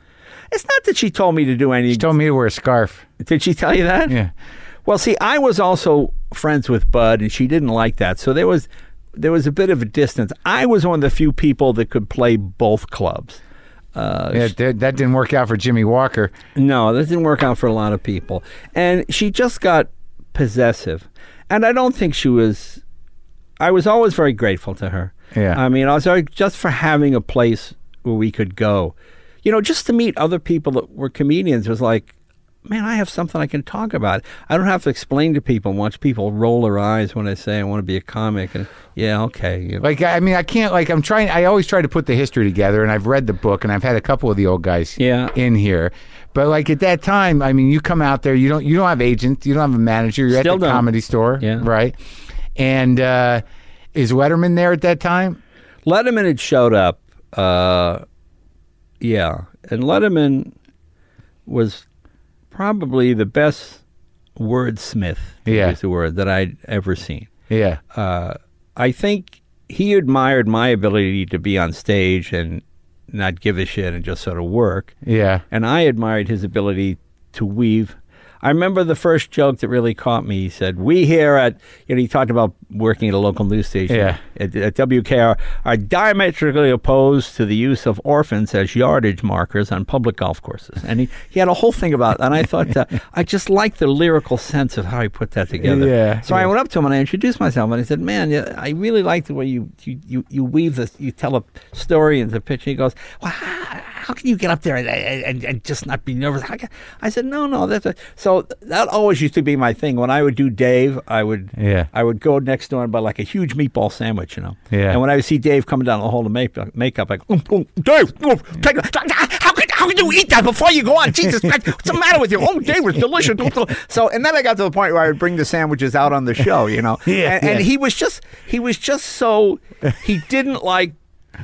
It's not that she told me to do anything. She told me to wear a scarf. Did she tell you that? Yeah. Well, see, I was also friends with Budd, and she didn't like that. So there was there was a bit of a distance. I was one of the few people that could play both clubs. Uh, Yeah, that, that didn't work out for Jimmie Walker. No, that didn't work out for a lot of people. And she just got possessive. And I don't think she was. I was always very grateful to her. Yeah. I mean, I was very, just for having a place where we could go. You know, just to meet other people that were comedians was like, man, I have something I can talk about. I don't have to explain to people and watch people roll their eyes when I say I want to be a comic. And yeah, okay. you know. Like, I mean, I can't, like, I'm trying, I always try to put the history together, and I've read the book, and I've had a couple of the old guys Yeah. in here. But, like, at that time, I mean, you come out there, you don't, you don't have agents, you don't have a manager, you're Still at the don't. comedy store, Yeah. right? And uh, is Letterman there at that time? Letterman had showed up. Uh, yeah, and Letterman was probably the best wordsmith. to Yeah. use the word that I'd ever seen. Yeah. Uh, I think he admired my ability to be on stage and not give a shit and just sort of work. Yeah. And I admired his ability to weave. I remember the first joke that really caught me. He said, "We here at you know he talked about working at a local news station Yeah. at, at WKR are diametrically opposed to the use of orphans as yardage markers on public golf courses." And he, he had a whole thing about, that. and I thought uh, (laughs) I just liked the lyrical sense of how he put that together. Yeah, So I went up to him and I introduced myself and I said, "Man, yeah, I really like the way you you you, you weave this. You tell a story into the pitch." He goes, "Well, how, can you get up there and, and, and just not be nervous?" How can-" I said, "No, no, that's a, so that always used to be my thing. When I would do Dave, I would Yeah. I would go next door and buy like a huge meatball sandwich, you know. Yeah. And when I would see Dave coming down the hall to make makeup, I go, "Oh, oh, Dave, oh, take how could how could you eat that before you go on? Jesus Christ, what's the matter with you? Oh, Dave was delicious. (laughs) So and then I got to the point where I would bring the sandwiches out on the show, you know. (laughs) Yeah, and, and he was just he was just so he didn't like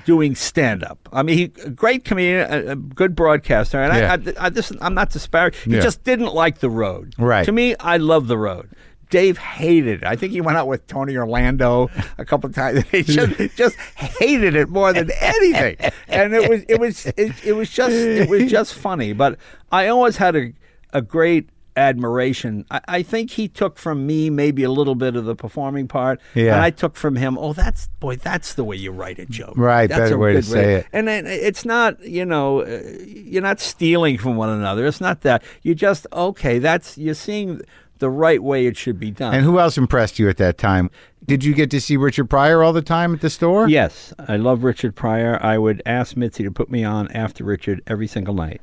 doing stand up. I mean, he a great comedian, a, a good broadcaster, and Yeah. I, I, I this, I'm not disparaging. He Yeah. just didn't like the road. Right. To me, I love the road. Dave hated it. I think he went out with Tony Orlando a couple of times. (laughs) He just, (laughs) just hated it more than anything. And it was it was it, it was just it was just funny. But I always had a a great admiration. I, I think he took from me maybe a little bit of the performing part, Yeah. and I took from him. Oh, that's boy, that's the way you write a joke. Right, That's better a way to say it. And then it's not, you know, uh, you're not stealing from one another. It's not that. You just okay. That's you're seeing the right way it should be done. And who else impressed you at that time? Did you get to see Richard Pryor all the time at the store? Yes, I love Richard Pryor. I would ask Mitzi to put me on after Richard every single night.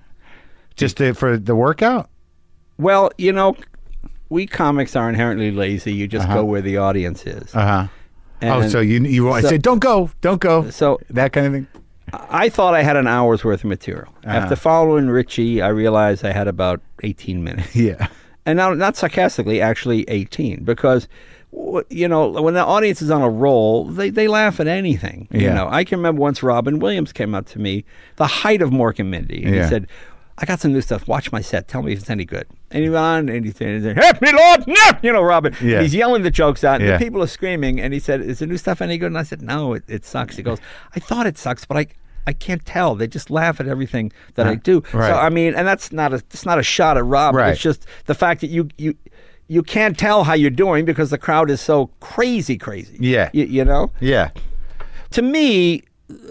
Just to, for the workout? Well, you know, we comics are inherently lazy. You just go where the audience is. Uh huh. Oh, so you you I so- said don't go, don't go. So that kind of thing. I thought I had an hour's worth of material. After following Richie, I realized I had about 18 minutes. (laughs) Yeah. and now not sarcastically, actually 18, because w- you know when the audience is on a roll, they, they laugh at anything. You Yeah. know, I can remember once Robin Williams came up to me, the height of Mork and Mindy, and Yeah. he said. I got some new stuff. Watch my set. Tell me if it's any good. And he went on and he said, he said, Help me, Lord! No! You know, Robin. Yeah. He's yelling the jokes out, and Yeah. the people are screaming. And he said, Is the new stuff any good? And I said, No, it, it sucks. He goes, I thought it sucks, but I I can't tell. They just laugh at everything that I do. right. So I mean, and that's not a it's not a shot at Rob. Right. It's just the fact that you you you can't tell how you're doing because the crowd is so crazy, crazy. Yeah. You, you know, Yeah. to me,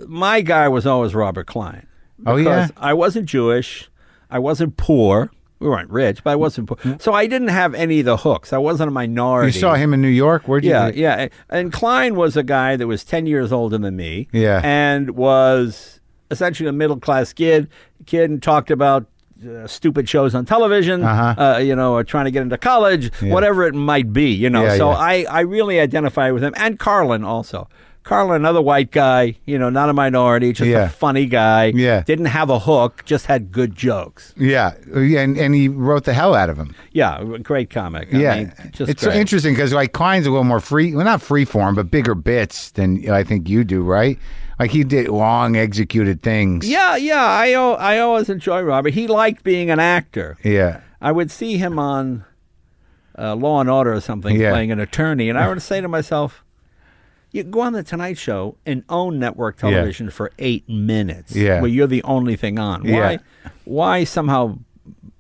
my guy was always Robert Klein. Oh, yeah? I wasn't Jewish. I wasn't poor. We weren't rich, but I wasn't poor. So I didn't have any of the hooks. I wasn't a minority. You saw him in New York. Where'd you? Yeah, yeah. And Klein was a guy that was 10 years older than me. Yeah. And was essentially a middle class kid, kid and talked about uh, stupid shows on television, Uh-huh. uh, you know, or trying to get into college, Yeah. whatever it might be, you know. Yeah, so yeah. I, I really identify with him. And Carlin also. Carlin, another white guy, you know, not a minority, just Yeah. a funny guy. Yeah. Didn't have a hook, just had good jokes. Yeah. And, and he wrote the hell out of him. Yeah, great comic. I yeah. mean, just it's so interesting because like Klein's a little more free. Well, not free form, but bigger bits than I think you do, right? Like he did long executed things. Yeah, yeah. I I always enjoy Robert. He liked being an actor. Yeah. I would see him on uh, Law and Order or something, Yeah. playing an attorney, and I would say to myself, "You go on the Tonight Show and own network television for eight minutes, Yeah. where you're the only thing on. Yeah. Why? Why somehow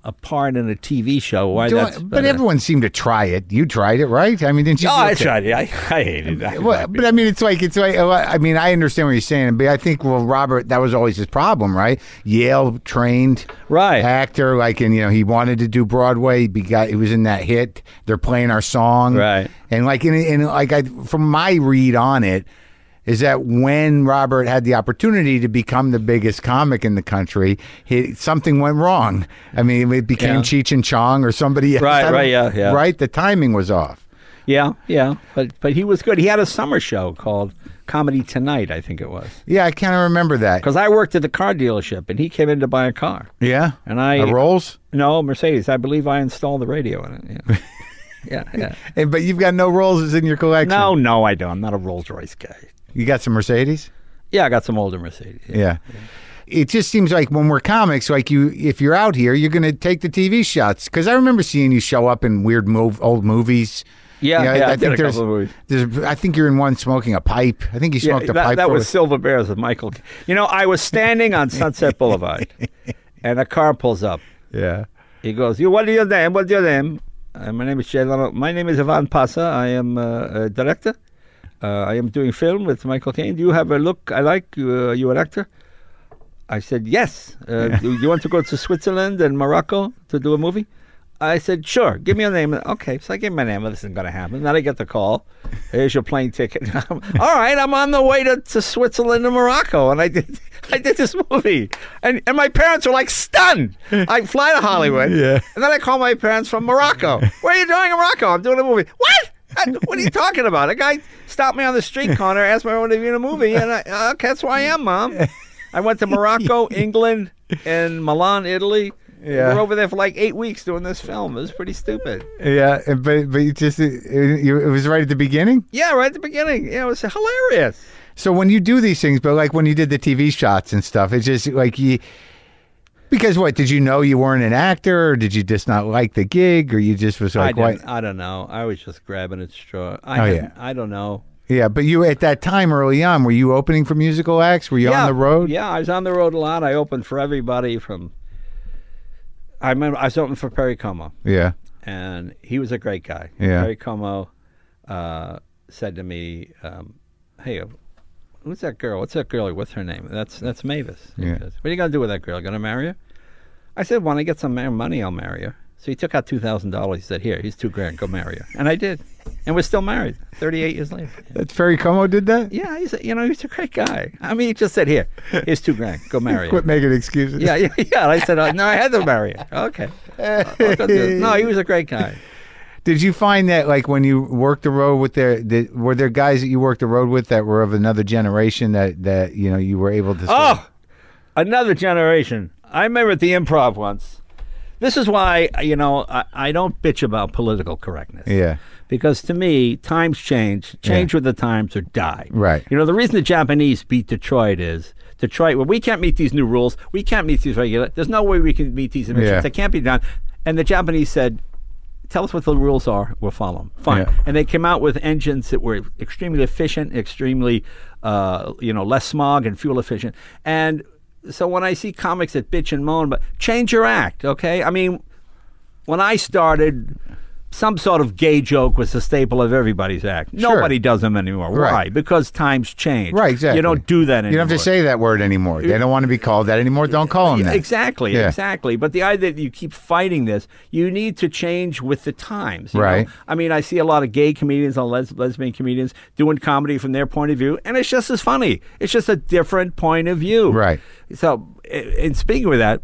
a part in a TV show? Why I- but everyone seemed to try it. You tried it, right? I mean, didn't you? Oh, I tried it. I, I hated it. Well, but I mean, it's like it's like I mean, I understand what you're saying, but I think well, Robert, that was always his problem, right? Yale trained, Right. Actor, like, and you know, he wanted to do Broadway. He got, he was in that hit. They're playing our song, Right. And like, in, in like, I from my read on it. Is that when Robert had the opportunity to become the biggest comic in the country, he, something went wrong. I mean, it became Yeah. Cheech and Chong or somebody else. Right, I right, yeah, yeah. Right? The timing was off. yeah, yeah. But but he was good. He had a summer show called Comedy Tonight, I think it was. Yeah, I kind of remember that. Because I worked at the car dealership, and he came in to buy a car. Yeah. And I- A Rolls? No, Mercedes. I believe I installed the radio in it. Yeah, (laughs) yeah. yeah. Hey, but you've got no Rolls in your collection. No, no, I don't. I'm not a Rolls Royce guy. You got some Mercedes? Yeah, I got some older Mercedes. Yeah. It just seems like when we're comics, like you, if you're out here, you're going to take the TV shots. Because I remember seeing you show up in weird move, old movies. Yeah, You know, yeah, I I think a there's, couple of movies. there's. I think you're in one smoking a pipe. I think you Yeah, smoked a pipe. that was Silver Bears with Michael. You know, I was standing on Sunset (laughs) Boulevard, and a car pulls up. yeah. He goes, "You, what is your name? What's your name?" Uh, my name is Jay Leno. My name is Ivan Passer. I am uh, a director. Uh, I am doing film with Michael Caine. Do you have a look I like? Uh, you an actor? I said, yes. Uh, do you want to go to Switzerland and Morocco to do a movie? I said, sure. Give me your name. Okay, so I gave him my name. Well, this isn't going to happen. Then I get the call. Here's your plane ticket. (laughs) All right, I'm on the way to, to Switzerland and Morocco, and I did (laughs) I did this movie, and and my parents were like stunned. I fly to Hollywood, (laughs) Yeah. and then I call my parents from Morocco. What are you doing in Morocco? I'm doing a movie. What? I- What are you talking about? A guy stopped me on the street corner, asked me if I wanted to be in a movie, and I, uh, okay, that's where I am, mom. I went to Morocco, (laughs) England, and Milan, Italy. Yeah. We were over there for like eight weeks doing this film. It was pretty stupid. Yeah, but but you just it, it was right at the beginning. Yeah, right at the beginning. Yeah, it was hilarious. So when you do these things, but like when you did the TV shots and stuff, it's just like you. Because what did you know you weren't an actor, or did you just not like the gig, or you just was like, I? I don't know. I was just grabbing at straw. I Oh, yeah. I don't know. Yeah, but you at that time early on, were you opening for musical acts? Were you yeah, on the road? Yeah, I was on the road a lot. I opened for everybody from. I remember I was opening for Perry Como, Yeah. and he was a great guy. Yeah. Perry Como uh, said to me, um, "Hey, who's that girl? What's that girl? What's her name? That's that's Mavis." Yeah. goes, what are you gonna do with that girl? Gonna marry her? I said, "When I get some money, I'll marry her." So he took out two thousand dollars. He said, "Here, he's two grand. Go marry her." And I did, and we're still married. Thirty-eight years later. (laughs) That Perry Como did that. Yeah, he's a, you know he's a great guy. I mean, he just said, "Here, here's two grand. Go marry her." (laughs) Quit making excuses. Yeah, yeah, yeah. And I said, uh, "No, I had to marry her." Okay. (laughs) I'll go do no, he was a great guy. Did you find that like when you worked the road with their, did, were there guys that you worked the road with that were of another generation that that you know you were able to? sort of- Oh, another generation. I remember at the improv once. This is why you know I, I don't bitch about political correctness. yeah, Because to me, times change. Change with the times or die. Right. You know, the reason the Japanese beat Detroit is Detroit, well, we can't meet these new rules. We can't meet these regulations. There's no way we can meet these emissions. Yeah. They can't be done. And the Japanese said, tell us what the rules are. We'll follow them. Fine. Yeah. And they came out with engines that were extremely efficient, extremely, uh, you know, less smog and fuel efficient. And so when I see comics that bitch and moan, but change your act, okay? I mean, when I started, some sort of gay joke was the staple of everybody's act. Sure. Nobody does them anymore. Right. Why? Because times change. right, exactly. You don't do that anymore. You don't have to say that word anymore. They don't want to be called that anymore. Don't call them that. Exactly, Yeah. exactly. But the idea that you keep fighting this, you need to change with the times. you know? Right. I mean, I see a lot of gay comedians and les- lesbian comedians doing comedy from their point of view, and it's just as funny. It's just a different point of view. Right. So, i- and speaking with that,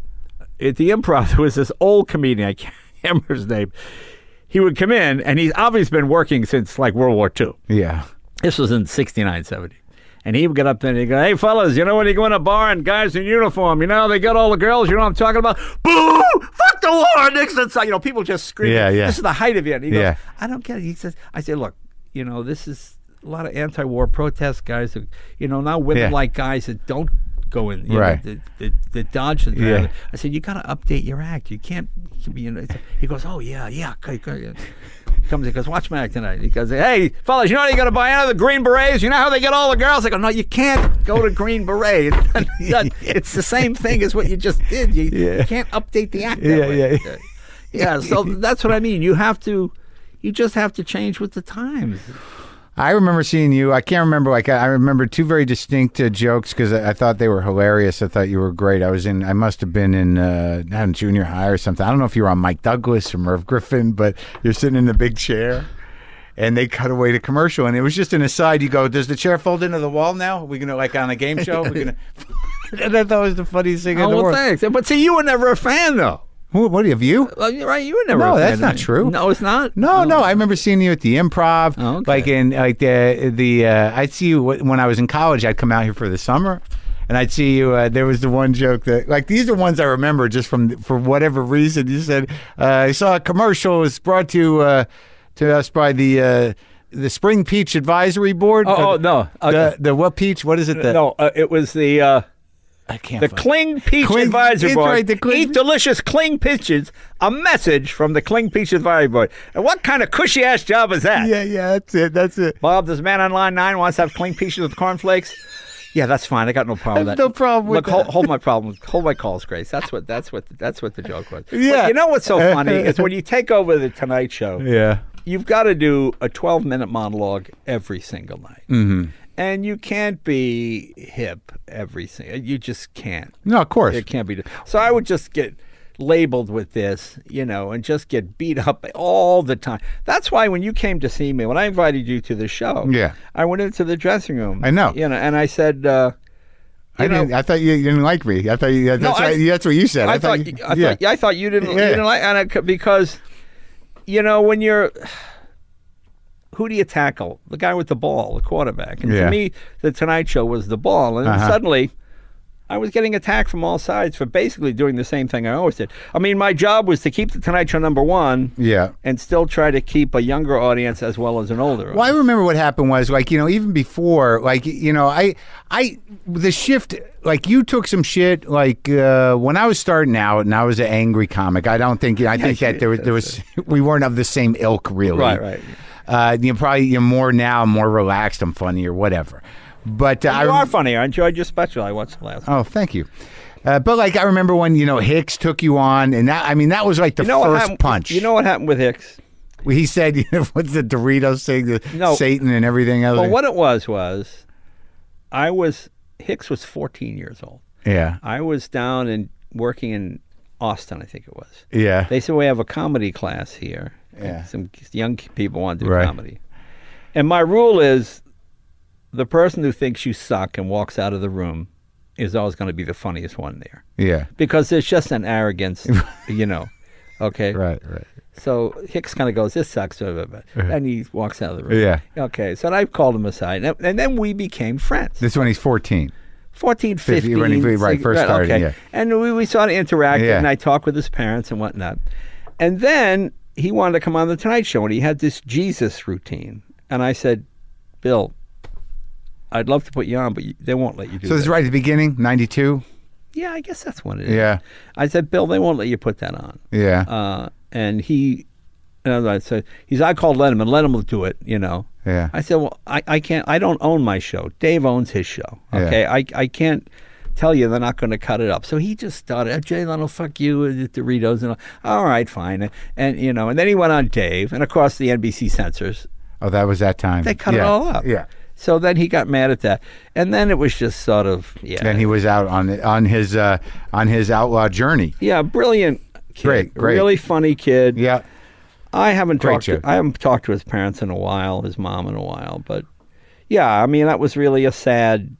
at the improv, (laughs) there was this old comedian, I can't (laughs) remember his name. He would come in, and he's obviously been working since like World War II. Yeah. This was in 69, 70. And he would get up there and he'd go, Hey, fellas, you know when you go in a bar and guys in uniform, you know, they got all the girls, you know what I'm talking about? Boo! Fuck the war! Nixon! So, you know, people just screaming. Yeah, yeah. This is the height of it. And he goes, Yeah. I don't get it. He says, I say, Look, you know, this is a lot of anti war protest guys, that, you know, now women Yeah. like guys that don't go in, you Right. know, the, the, the dodge. The, Yeah. I said, You got to update your act. You can't, be, know, he goes, Oh, yeah, yeah. He comes, he goes, watch my act tonight. He goes, hey, fellas, you know how you got to buy the Green Berets? You know how they get all the girls? I go, no, you can't go to Green Beret. It's, (laughs) it's the same thing as what you just did. You, Yeah. you can't update the act. that Yeah, way. yeah. Uh, yeah. So (laughs) that's what I mean. You have to, you just have to change with the times. I remember seeing you. I can't remember. Like I remember two very distinct uh, jokes because I, I thought they were hilarious. I thought you were great. I was in. I must have been in uh, in junior high or something. I don't know if you were on Mike Douglas or Merv Griffin, but you're sitting in the big chair, and they cut away to commercial, and it was just an aside. You go, "Does the chair fold into the wall now? Are we gonna like on a game show? We're gonna." and I thought it was the funniest thing in Oh, the well, world. thanks. But see, you were never a fan, though. Who, what have you? Well, you're right. You were never. No, a fan that's of not me. true. No, it's not. No, Oh. no. I remember seeing you at the Improv. Oh, okay. Like in like the the uh, I'd see you when I was in college. I'd come out here for the summer, and I'd see you. Uh, there was the one joke that like these are ones I remember just from for whatever reason. You said uh, I saw a commercial. It was brought to uh, to us by the uh, the Spring Peach Advisory Board. Oh, Uh, oh no. Uh, the the what peach? What is it? The, no, uh, it was the. I can't. The find- Cling Peach Cling- Advisory Board. right, the Cling- Eat delicious Cling Peaches. A message from the Cling Peach Advisory Board. And what kind of cushy ass job is that? Yeah, yeah, that's it. That's it. Bob, this man on line nine wants to have Cling Peaches with cornflakes. Yeah, that's fine. I got no problem with that. no problem with Look, hold, that. hold my problem. Hold my calls, Grace. That's what. That's what. That's what the joke was. But Yeah. you know what's so funny (laughs) is when you take over the Tonight Show Yeah. you've got to do a 12 minute monologue every single night. Mm-hmm. And you can't be hip everything. You just can't. No, of course. It can't be. So I would just get labeled with this, you know, and just get beat up all the time. That's why when you came to see me, when I invited you to the show, Yeah. I went into the dressing room. I know. You know, and I said, uh, I know, didn't. I thought you didn't like me. I thought you. That's, No, what, I- that's what you said. I, thought, you- I yeah. thought I thought you didn't you didn't like and I, because you know when you're who do you tackle the guy with the ball the quarterback and Yeah. for me the Tonight Show was the ball and Uh-huh. suddenly I was getting attacked from all sides for basically doing the same thing I always did. I mean, my job was to keep the Tonight Show number one Yeah. and still try to keep a younger audience as well as an older. Well, I remember what happened was like you know even before like you know I I the shift like you took some shit like uh, when I was starting out and I was an angry comic. I don't think I think (laughs) that there was there was we weren't of the same ilk really. Right, right. Uh, you're probably you're more now more relaxed. I'm funny or whatever. But uh, you rem- are funny. I enjoyed your special. I watched last. Oh, thank you. Uh, but like I remember when you know Hicks took you on, and that I mean that was like the You know first punch. You know what happened with Hicks? he said, you (laughs) know, what's the Doritos thing, the No. Satan and everything else. Well, what it was was, I was Hicks was 14 years old. yeah, I was down and working in Austin, I think it was. yeah, They said we have a comedy class here. Yeah. Some young people want to do Right. comedy. And my rule is the person who thinks you suck and walks out of the room is always going to be the funniest one there. yeah. Because there's just an arrogance, (laughs) you know. Okay. Right, right. So Hicks kind of goes, "This sucks," blah, blah, blah. Uh-huh. and he walks out of the room. Yeah. Okay. So I called him aside, and, and then we became friends. This when he's 14. 14, 50, 15. when he- right, first started, okay. yeah. And we, we sort of interacted, Yeah. and I talked with his parents and whatnot. And then he wanted to come on the Tonight Show, and he had this Jesus routine. And I said, Bill, I'd love to put you on, but you, they won't let you do So this is right at the beginning, 92. Yeah, I guess that's what it is. Yeah, I said, Bill, they won't let you put that on. yeah, Uh, and he, and I said, he's, I called Letterman, Letterman will do it, you know. yeah. I said, well, I, I can't, I don't own my show. Dave owns his show. Yeah. Okay. I, I can't tell you they're not going to cut it up. So he just started, "Oh, Jay Leno, fuck you, uh, the Doritos. And all, all right, fine. And, and, you know, and then he went on Dave. And of course, the NBC censors, Oh, that was that time. they cut yeah. it all up. Yeah. So then he got mad at that. And then it was just sort of, yeah. Then he was out on on his uh, on his outlaw journey. yeah, brilliant kid. Great, great. Really funny kid. Yeah, I haven't Great talked. To. I haven't talked to his parents in a while, his mom in a while, but yeah, I mean that was really a sad,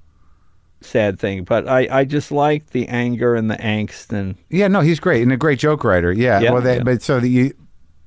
sad thing. But I, I just like the anger and the angst and yeah. No, he's great and a great joke writer. Yeah. Yeah, well, that, yeah. but so that you.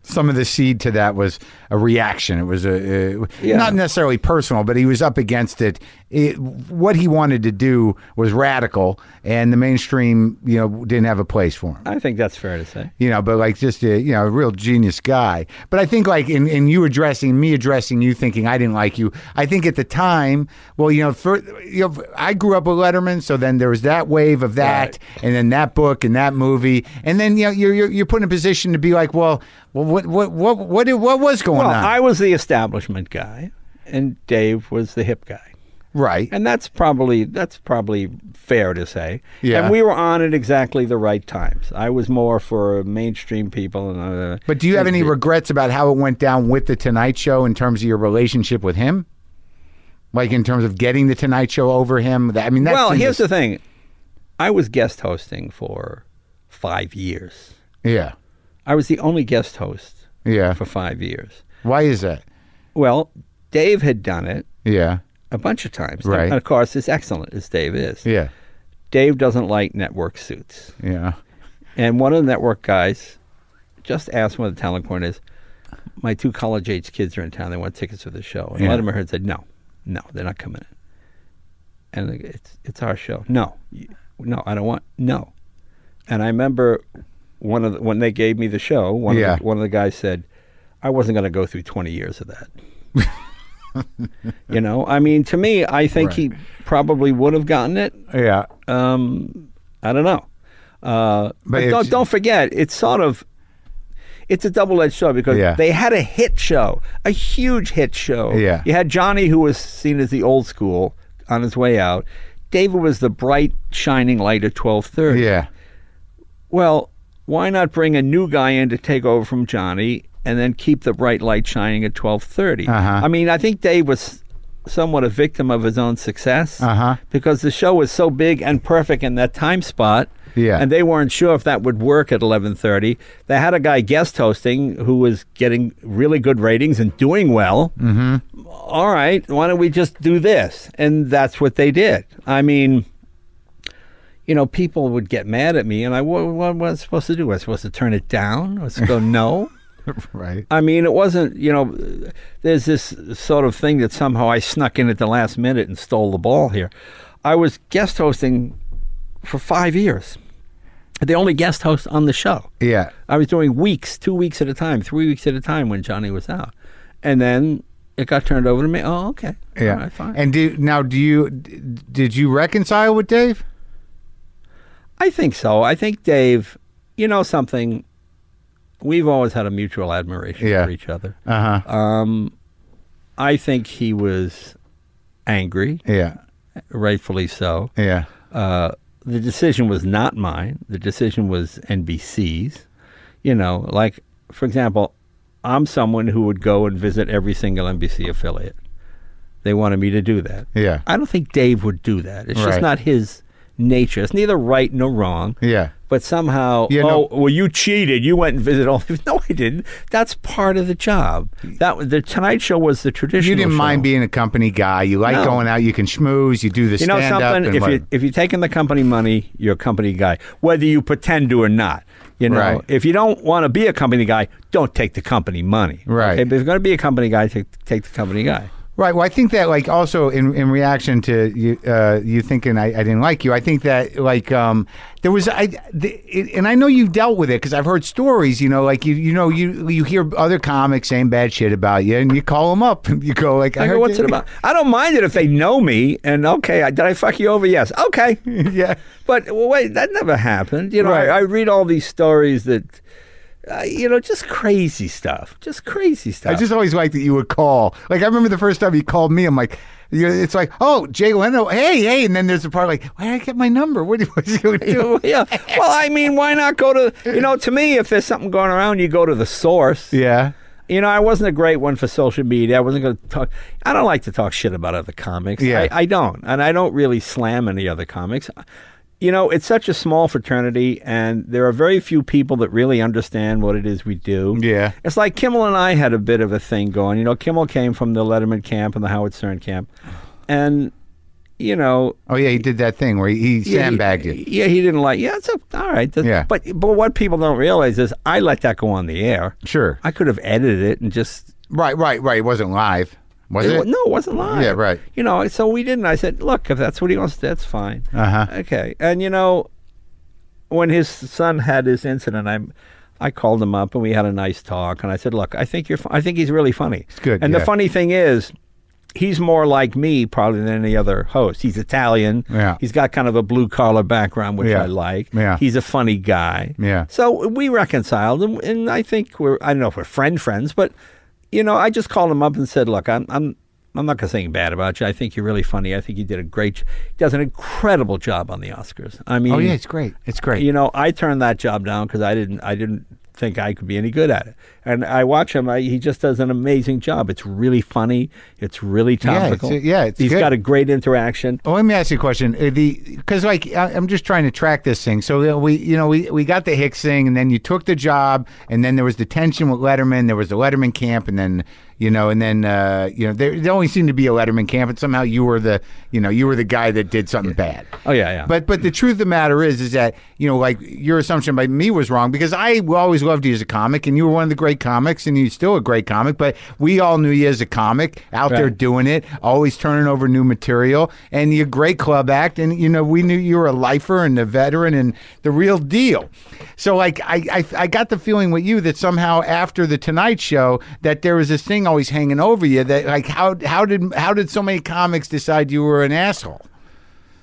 Some of the seed to that was a reaction. It was a, uh, Yeah. not necessarily personal, but he was up against it. it. What he wanted to do was radical, and the mainstream, you know, didn't have a place for him. I think that's fair to say. you know, but like just a you know a real genius guy. But I think like in, in you addressing me addressing you thinking I didn't like you. I think at the time, well, you know, for you know, I grew up with Letterman, so then there was that wave of that, Right. and then that book and that movie, and then you know you're you're, you're put in a position to be like, well, well, what what what what did, what was going Well, on? I was the establishment guy, and Dave was the hip guy, right. and that's probably that's probably fair to say. Yeah. And we were on at exactly the right times. I was more for mainstream people, and uh, But do you have any regrets about how it went down with the Tonight Show in terms of your relationship with him? Like in terms of getting the Tonight Show over him? I mean, well, here's the thing. I was guest hosting for five years. yeah, I was the only guest host yeah. for five years. Why is that? Well, Dave had done it Yeah, a bunch of times. Right. And of course, as excellent as Dave is, yeah, Dave doesn't like network suits. yeah. And one of the network guys just asked one of the talent point is, my two college age kids are in town. They want tickets for the show. And Yeah. Letterman Heard said, no, no, they're not coming in. And it's it's our show. No, no, I don't want no. And I remember one of the, when they gave me the show, one Yeah. of the, one of the guys said, I wasn't going to go through twenty years of that. (laughs) you know, I mean, to me, I think he probably would have gotten it. Yeah. Um, I don't know. Uh, but it's- don't, don't forget, it's sort of it's a double-edged show because Yeah. they had a hit show, a huge hit show. Yeah. You had Johnny, who was seen as the old school, on his way out. David was the bright, shining light at twelve thirty. Yeah. Well, why not bring a new guy in to take over from Johnny and then keep the bright light shining at 12:30? Uh-huh. I mean, I think Dave was somewhat a victim of his own success Uh-huh. because the show was so big and perfect in that time spot. Yeah. And they weren't sure if that would work at 11:30. They had a guy guest hosting who was getting really good ratings and doing well. Mm-hmm. All right, why don't we just do this? And that's what they did. I mean, you know, people would get mad at me, and I what, what was I supposed to do? Was I supposed to turn it down? Was I go (laughs) no? Right. I mean, it wasn't. You know, there's this sort of thing that somehow I snuck in at the last minute and stole the ball here. I was guest hosting for five years. The only guest host on the show. Yeah. I was doing weeks, two weeks at a time, three weeks at a time when Johnny was out, and then it got turned over to me. Oh, okay, Yeah. All right, fine. And do now do you did you reconcile with Dave? I think so. I think Dave, you know something, we've always had a mutual admiration Yeah. for each other. Uh huh. Um, I think he was angry, Yeah. rightfully so. Yeah. Uh, the decision was not mine. The decision was NBC's. You know, like for example, I'm someone who would go and visit every single NBC affiliate. They wanted me to do that. Yeah. I don't think Dave would do that. It's Right. just not his nature. It's neither right nor wrong. Yeah. But somehow, Yeah, oh, no- well, you cheated. You went and visited all. (laughs) No, I didn't. That's part of the job. That was the Tonight Show was the traditional. You didn't mind being a company guy. You like No. going out. You can schmooze. You do the You know something? If what- you if you're taking the company money, you're a company guy, whether you pretend to or not. You know, Right. if you don't want to be a company guy, don't take the company money. Right. Okay? But if you're going to be a company guy, take take the company guy. Right. Well, I think that like also in, in reaction to you uh, you thinking I, I didn't like you, I think that like um, there was I the, it, and I know you've dealt with it because I've heard stories. You know, like you you know you you hear other comics saying bad shit about you, and you call them up and (laughs) you go like, I go, heard what's it about? I don't mind it if they know me and okay, I- did I fuck you over? Yes. Okay. (laughs) yeah. But well, wait, that never happened. You know, Right. I, I read all these stories that, uh, you know, just crazy stuff, just crazy stuff. I just always liked that you would call. Like I remember the first time you called me, I'm like. It's like, oh, Jay Leno, hey, hey, and then there's a part like, why did I get my number? What was you (laughs) want to do? (laughs) yeah. Well, I mean, why not go to, you know, to me, if there's something going around, you go to the source. Yeah, You know, I wasn't a great one for social media. I wasn't going to talk. I don't like to talk shit about other comics. Yeah. I, I don't. And I don't really slam any other comics. You know, it's such a small fraternity, and there are very few people that really understand what it is we do. Yeah. It's like Kimmel and I had a bit of a thing going. You know, Kimmel came from the Letterman camp and the Howard Stern camp. And, you know, Oh yeah, he did that thing where he, he yeah, sandbagged he, you. Yeah, he didn't like. Yeah, it's a, all right. That's- Yeah. But but what people don't realize is I let that go on the air. Sure. I could have edited it and just. Right, right, right. It wasn't live, was it? wa- No, it wasn't live. Yeah, right. You know, so we didn't. I said, look, if that's what he wants, that's fine. Uh-huh. Okay. And you know, when his son had his incident, I. I called him up and we had a nice talk. And I said, "Look, I think you're. fu- I think he's really funny. It's good, And yeah. the funny thing is, he's more like me probably than any other host. He's Italian. Yeah. He's got kind of a blue collar background, which Yeah. I like. Yeah. He's a funny guy. Yeah. So we reconciled, and, and I think we're. I don't know if we're friend friends, but you know, I just called him up and said, "Look, I'm." I'm I'm not going to say anything bad about you. I think you're really funny. I think you did a great, he does an incredible job on the Oscars. I oh, mean, Oh yeah, it's great. It's great. you know, I turned that job down because I didn't, I didn't think I could be any good at it. And I watch him; I, he just does an amazing job. It's really funny. It's really Yeah, it's- topical. yeah, it's he's good. got a great interaction. Well, let me ask you a question. Uh, The because like I- I'm just trying to track this thing. So uh, we, you know, we we got the Hicks thing, and then you took the job, and then there was the tension with Letterman. There was the Letterman camp, and then you know, and then uh, you know, there, there only seemed to be a Letterman camp, and somehow you were the, you know, you were the guy that did something bad. Oh yeah, yeah. But but the truth of the matter is is that you know like your assumption by me was wrong because I always loved you as a comic and you were one of the great comics and you're still a great comic but we all knew you as a comic out there doing it always turning over new material and you're a great club act and you know we knew you were a lifer and a veteran and the real deal. So like I I, I got the feeling with you that somehow after the Tonight Show that there was this thing always hanging over you. That like how how did how did so many comics decide you were an asshole?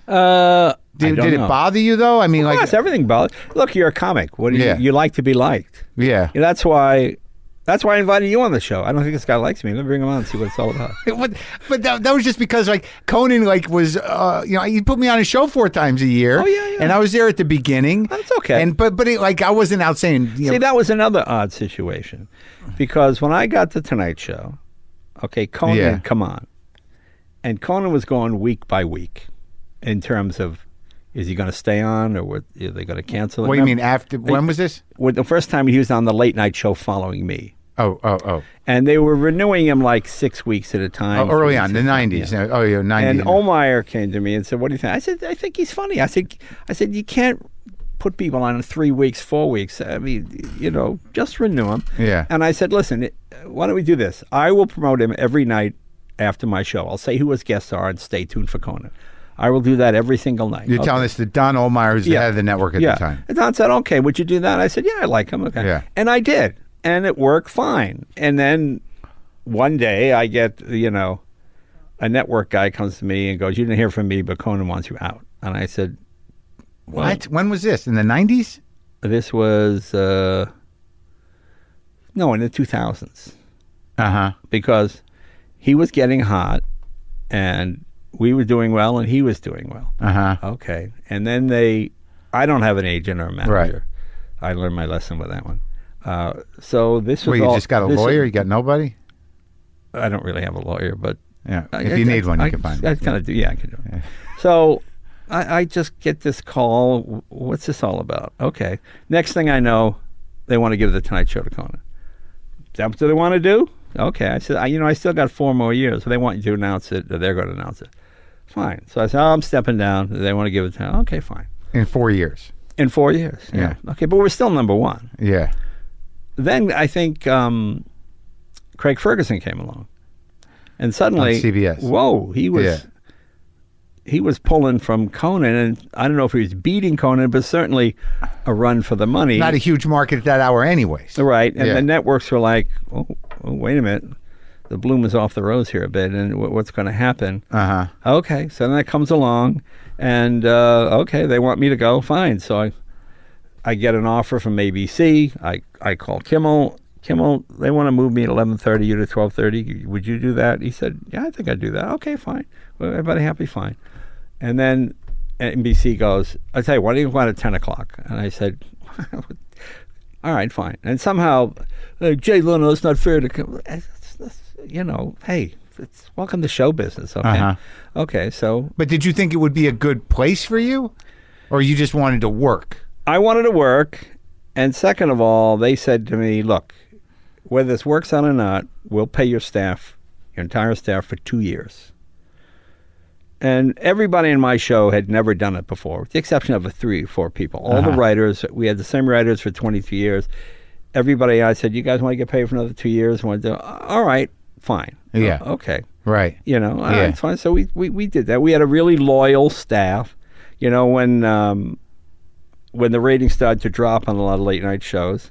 Uh, Did, did it know. bother you though? I mean, Of like course, everything bothers. Look, you're a comic. What do you, Yeah. you like to be liked? yeah. That's why. That's why I invited you on the show. I don't think this guy likes me. Let me bring him on and see what it's all about. (laughs) But, but that, that was just because like Conan like was uh you know he put me on his show four times a year. Oh, yeah, yeah. And I was there at the beginning. That's okay. And but but it, like I wasn't out saying you See, know, that was another odd situation because when I got the Tonight Show, okay, Conan, Yeah. come on, and Conan was going week by week in terms of is he going to stay on or what, are they going to cancel it? what do you mean after when was this? The first time he was on the late night show following me. Oh oh oh. And they were renewing him like six weeks at a time. Oh, early on, the weeks at a time, nineties. yeah. Oh yeah, nineties. And Ohlmeyer came to me and said, "What do you think?" I said, "I think he's funny." I said, "I said you can't put people on three weeks, four weeks. I mean, you know, just renew him." Yeah. And I said, "Listen, why don't we do this? I will promote him every night after my show. I'll say who his guests are and stay tuned for Conan. I will do that every single night." You're Okay. telling this to Don Ohlmeyer, who's the Yeah. head of the network at yeah. the time. And Don said, "Okay, would you do that?" I said, "Yeah, I like him." Okay. Yeah. And I did, and it worked fine. And then one day, I get you know, a network guy comes to me and goes, "You didn't hear from me, but Conan wants you out." And I said, What? When was this? In the nineties? "This was uh, no, in the 2000s, Uh huh. because he was getting hot, and we were doing well, and he was doing well." Uh huh. Okay. And then they, I don't have an agent or a manager. Right. I learned my lesson with that one. Uh, so this was Well, you all- just got a lawyer. You got nobody. I don't really have a lawyer, but Yeah. If I- you need I- one, you I, can find. I it. kind of do. Yeah, I can do it. Yeah. So I, I just get this call. What's this all about? Okay. Next thing I know, they want to give the Tonight Show to Conan. Is that what they want to do? Okay. I said, I, you know, I still got four more years. So they want you to announce it, or they're going to announce it. Fine. So I said, oh, I'm stepping down. They want to give it to Okay, fine. in four years. In four years. Yeah. Okay, but we're still number one. Yeah. Then I think um, Craig Ferguson came along, and suddenly On CBS. Whoa, he was Yeah. He was pulling from Conan, and I don't know if he was beating Conan, but certainly a run for the money. Not a huge market at that hour, anyways. right, and Yeah. the networks were like, oh, oh, wait a minute, the bloom is off the rose here a bit, and wh- what's going to happen? Uh huh. Okay, so then that comes along, and uh, okay, they want me to go. Fine, so I, I get an offer from ABC. I I call Kimmel. Kimmel, they want to move me at eleven thirty, you to twelve thirty. Would you do that? He said, Yeah, I think I'd do that. Okay, fine. Well, everybody happy, fine. And then NBC goes, I tell you, why don't you go on at ten o'clock? And I said, (laughs) All right, fine. And somehow, uh, Jay Leno, it's not fair to come. It's- it's- You know, hey, it's welcome to show business. Okay, Uh-huh. okay. So But did you think it would be a good place for you, or you just wanted to work? I wanted to work, and second of all, they said to me, "Look, whether this works out or not, we'll pay your staff, your entire staff, for two years." And everybody in my show had never done it before, with the exception of a three or four people. All the Uh-huh. writers, we had the same writers for 23 years. Everybody, I said, "You guys want to get paid for another two years?" Want to? All right, fine. Yeah. "Oh, okay. Right. You know, all Yeah. right, fine. So we, we, we did that. We had a really loyal staff. You know, when um, when the ratings started to drop on a lot of late night shows,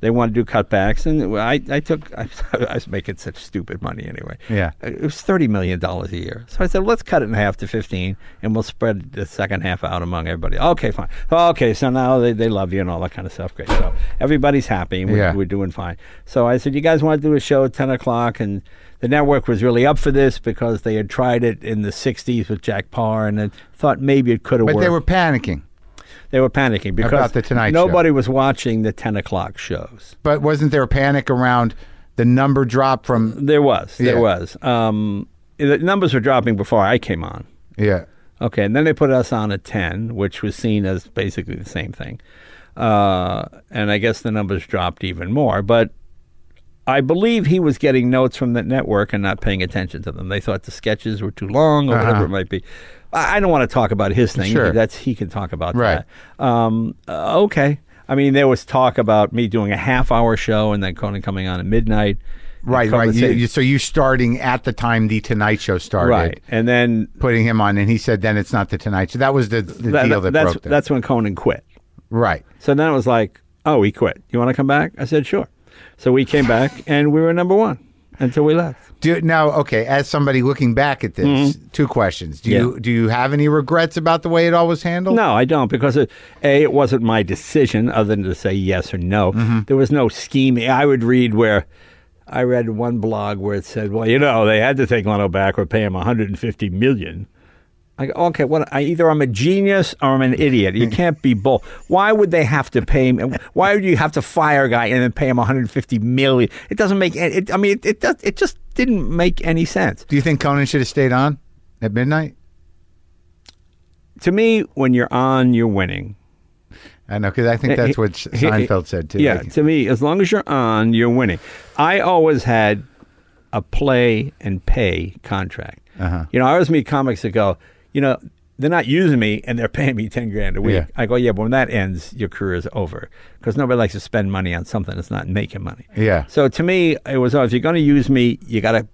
they wanted to do cutbacks, and I, I took I, (laughs) I was making such stupid money anyway. Yeah. it was thirty million dollars a year. So I said, let's cut it in half to fifteen, and we'll spread the second half out among everybody. Okay, fine. Okay, so now they, they love you and all that kind of stuff. Great. So everybody's happy, and we're, Yeah. we're doing fine. So I said, you guys want to do a show at ten o'clock, and the network was really up for this because they had tried it in the '60s with Jack Paar, and thought maybe it could have worked. But worked. they were panicking. They were panicking because About the Tonight Show. nobody was watching the ten o'clock shows. But wasn't there a panic around the number drop from? There was, there Yeah. was. Um, the numbers were dropping before I came on. Yeah. Okay, and then they put us on at ten, which was seen as basically the same thing. Uh, and I guess the numbers dropped even more. But I believe he was getting notes from the network and not paying attention to them. They thought the sketches were too long or whatever Uh-huh. it might be. I don't want to talk about his thing. Sure. That's he can talk about Right. that. Um, uh, okay. I mean, there was talk about me doing a half-hour show and then Conan coming on at midnight. Right. Right. You, you, so you starting at the time the Tonight Show started. right, and then Putting him on, and he said, "Then it's not the Tonight Show." That was the, the that- deal that that's broke that's when Conan quit. right. So then it was like, oh, he quit. You want to come back? I said, sure. So we came back and we were number one. Until we left. Do now, okay. As somebody looking back at this, Mm-hmm. two questions. Do you do you have any regrets about the way it all was handled? No, I don't because it, a it wasn't my decision other than to say yes or no. There was no scheming. I would read where I read one blog where it said, "Well, you know, they had to take Leno back or pay him 150 million." I go, okay, what? I, either I'm a genius or I'm an idiot. You hmm. can't be both. Why would they have to pay him? Why would you have to fire a guy and then pay him 150 million? It doesn't make. any- It, I mean, it it, does, it just didn't make any sense. Do you think Conan should have stayed on at midnight? To me, when you're on, you're winning. I know because I think eh, that's eh, what He- he- Seinfeld said too. Yeah, Like, to me, as long as you're on, you're winning. I always had a play and pay contract. Uh-huh. You know, I always meet comics that go, you know, they're not using me and they're paying me ten grand a week. Yeah. I go, yeah, but when that ends, your career is over because nobody likes to spend money on something that's not making money. Yeah. So to me, it was oh, if you're going to use me, you got to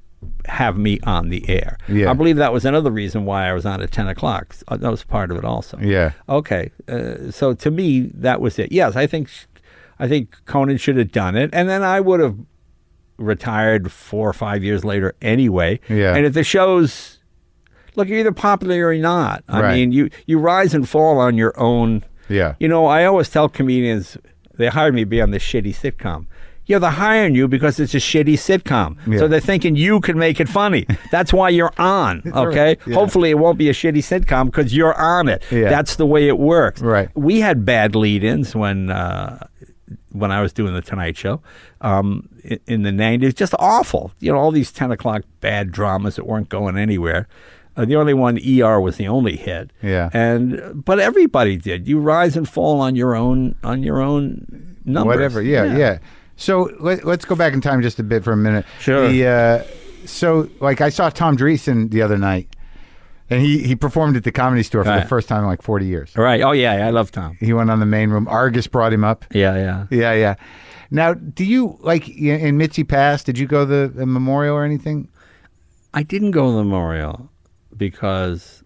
have me on the air. Yeah. I believe that was another reason why I was on at ten o'clock. That was part of it also. Yeah. Okay. Uh, so to me, that was it. Yes, I think, I think Conan should have done it, and then I would have retired four or five years later anyway. Yeah. And if the shows, look, you're either popular or you're not. I Right. mean, you you rise and fall on your own. Yeah. You know, I always tell comedians they hired me to be on this shitty sitcom. Yeah, they're hiring you because it's a shitty sitcom. Yeah. So they're thinking you can make it funny. (laughs) That's why you're on. Okay. Yeah. Hopefully, it won't be a shitty sitcom because you're on it. Yeah. That's the way it works. Right. We had bad lead-ins when uh, when I was doing the Tonight Show um, in, in the '90s. Just awful. You know, all these ten o'clock bad dramas that weren't going anywhere. Uh, the only one, ER, was the only hit. Yeah. And but everybody did. You rise and fall on your own on your own numbers. Whatever. Yeah, yeah. So let, let's go back in time just a bit for a minute. Sure. The, uh, so, like, I saw Tom Dreesen the other night, and he, he performed at the comedy store for the first time in like 40 years. Right. Oh yeah, I love Tom. He went on the main room. Argus brought him up. Yeah, yeah. Yeah, yeah. Now, do you, like, in Mitzi Pass, did you go to the, the memorial or anything? I didn't go to the memorial because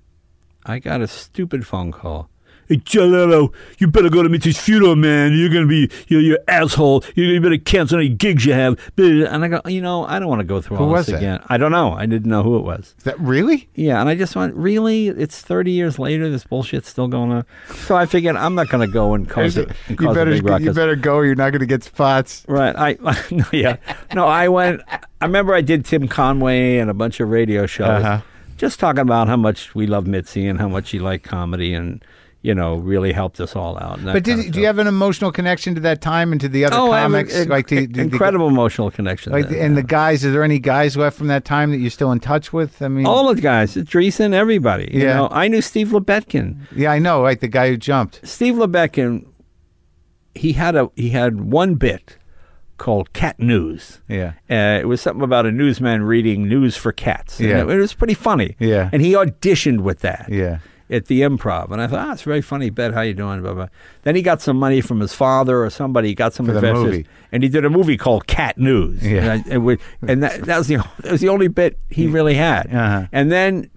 I got a stupid phone call. Hey, Jay Leno, you better go to Mitzi's funeral, man. You're going to be, you're, you're asshole. You, you better cancel any gigs you have. And I go, you know, I don't want to go through Who all was this that? again. I don't know. I didn't know who it was. Is that really? Yeah, and I just went, really? It's 30 years later. This bullshit's still going on. So I figured I'm not going to go and cause, it, and you cause better a big ruckus. you better go or you're not going to get spots. Right. I (laughs) no, yeah. No, I went. I remember I did Tim Conway and a bunch of radio shows, Uh-huh. Just talking about how much we love Mitzi and how much she liked comedy and you know really helped us all out. But kind did, of do you have an emotional connection to that time and to the other Oh, comics? an like the, the- the- incredible emotional connection. like the, and yeah. the guys, is there any guys left from that time that you're still in touch with? I mean, all the guys, Dreesen, everybody. You Yeah. know, I knew Steve Lubetkin. yeah, I know, like the guy who jumped. Steve Lubetkin, he had a he had one bit called Cat News. Yeah. Uh, it was something about a newsman reading news for cats. And Yeah. it, it was pretty funny. Yeah. And he auditioned with that. Yeah. At the improv. And I thought, ah, it's very funny bet. How you doing? Blah, blah. Then he got some money from his father or somebody. He got some For investors. movie. And he did a movie called Cat News. Yeah. And, I, it would, and that, that, was the, that was the only bit he really had. Uh-huh. And then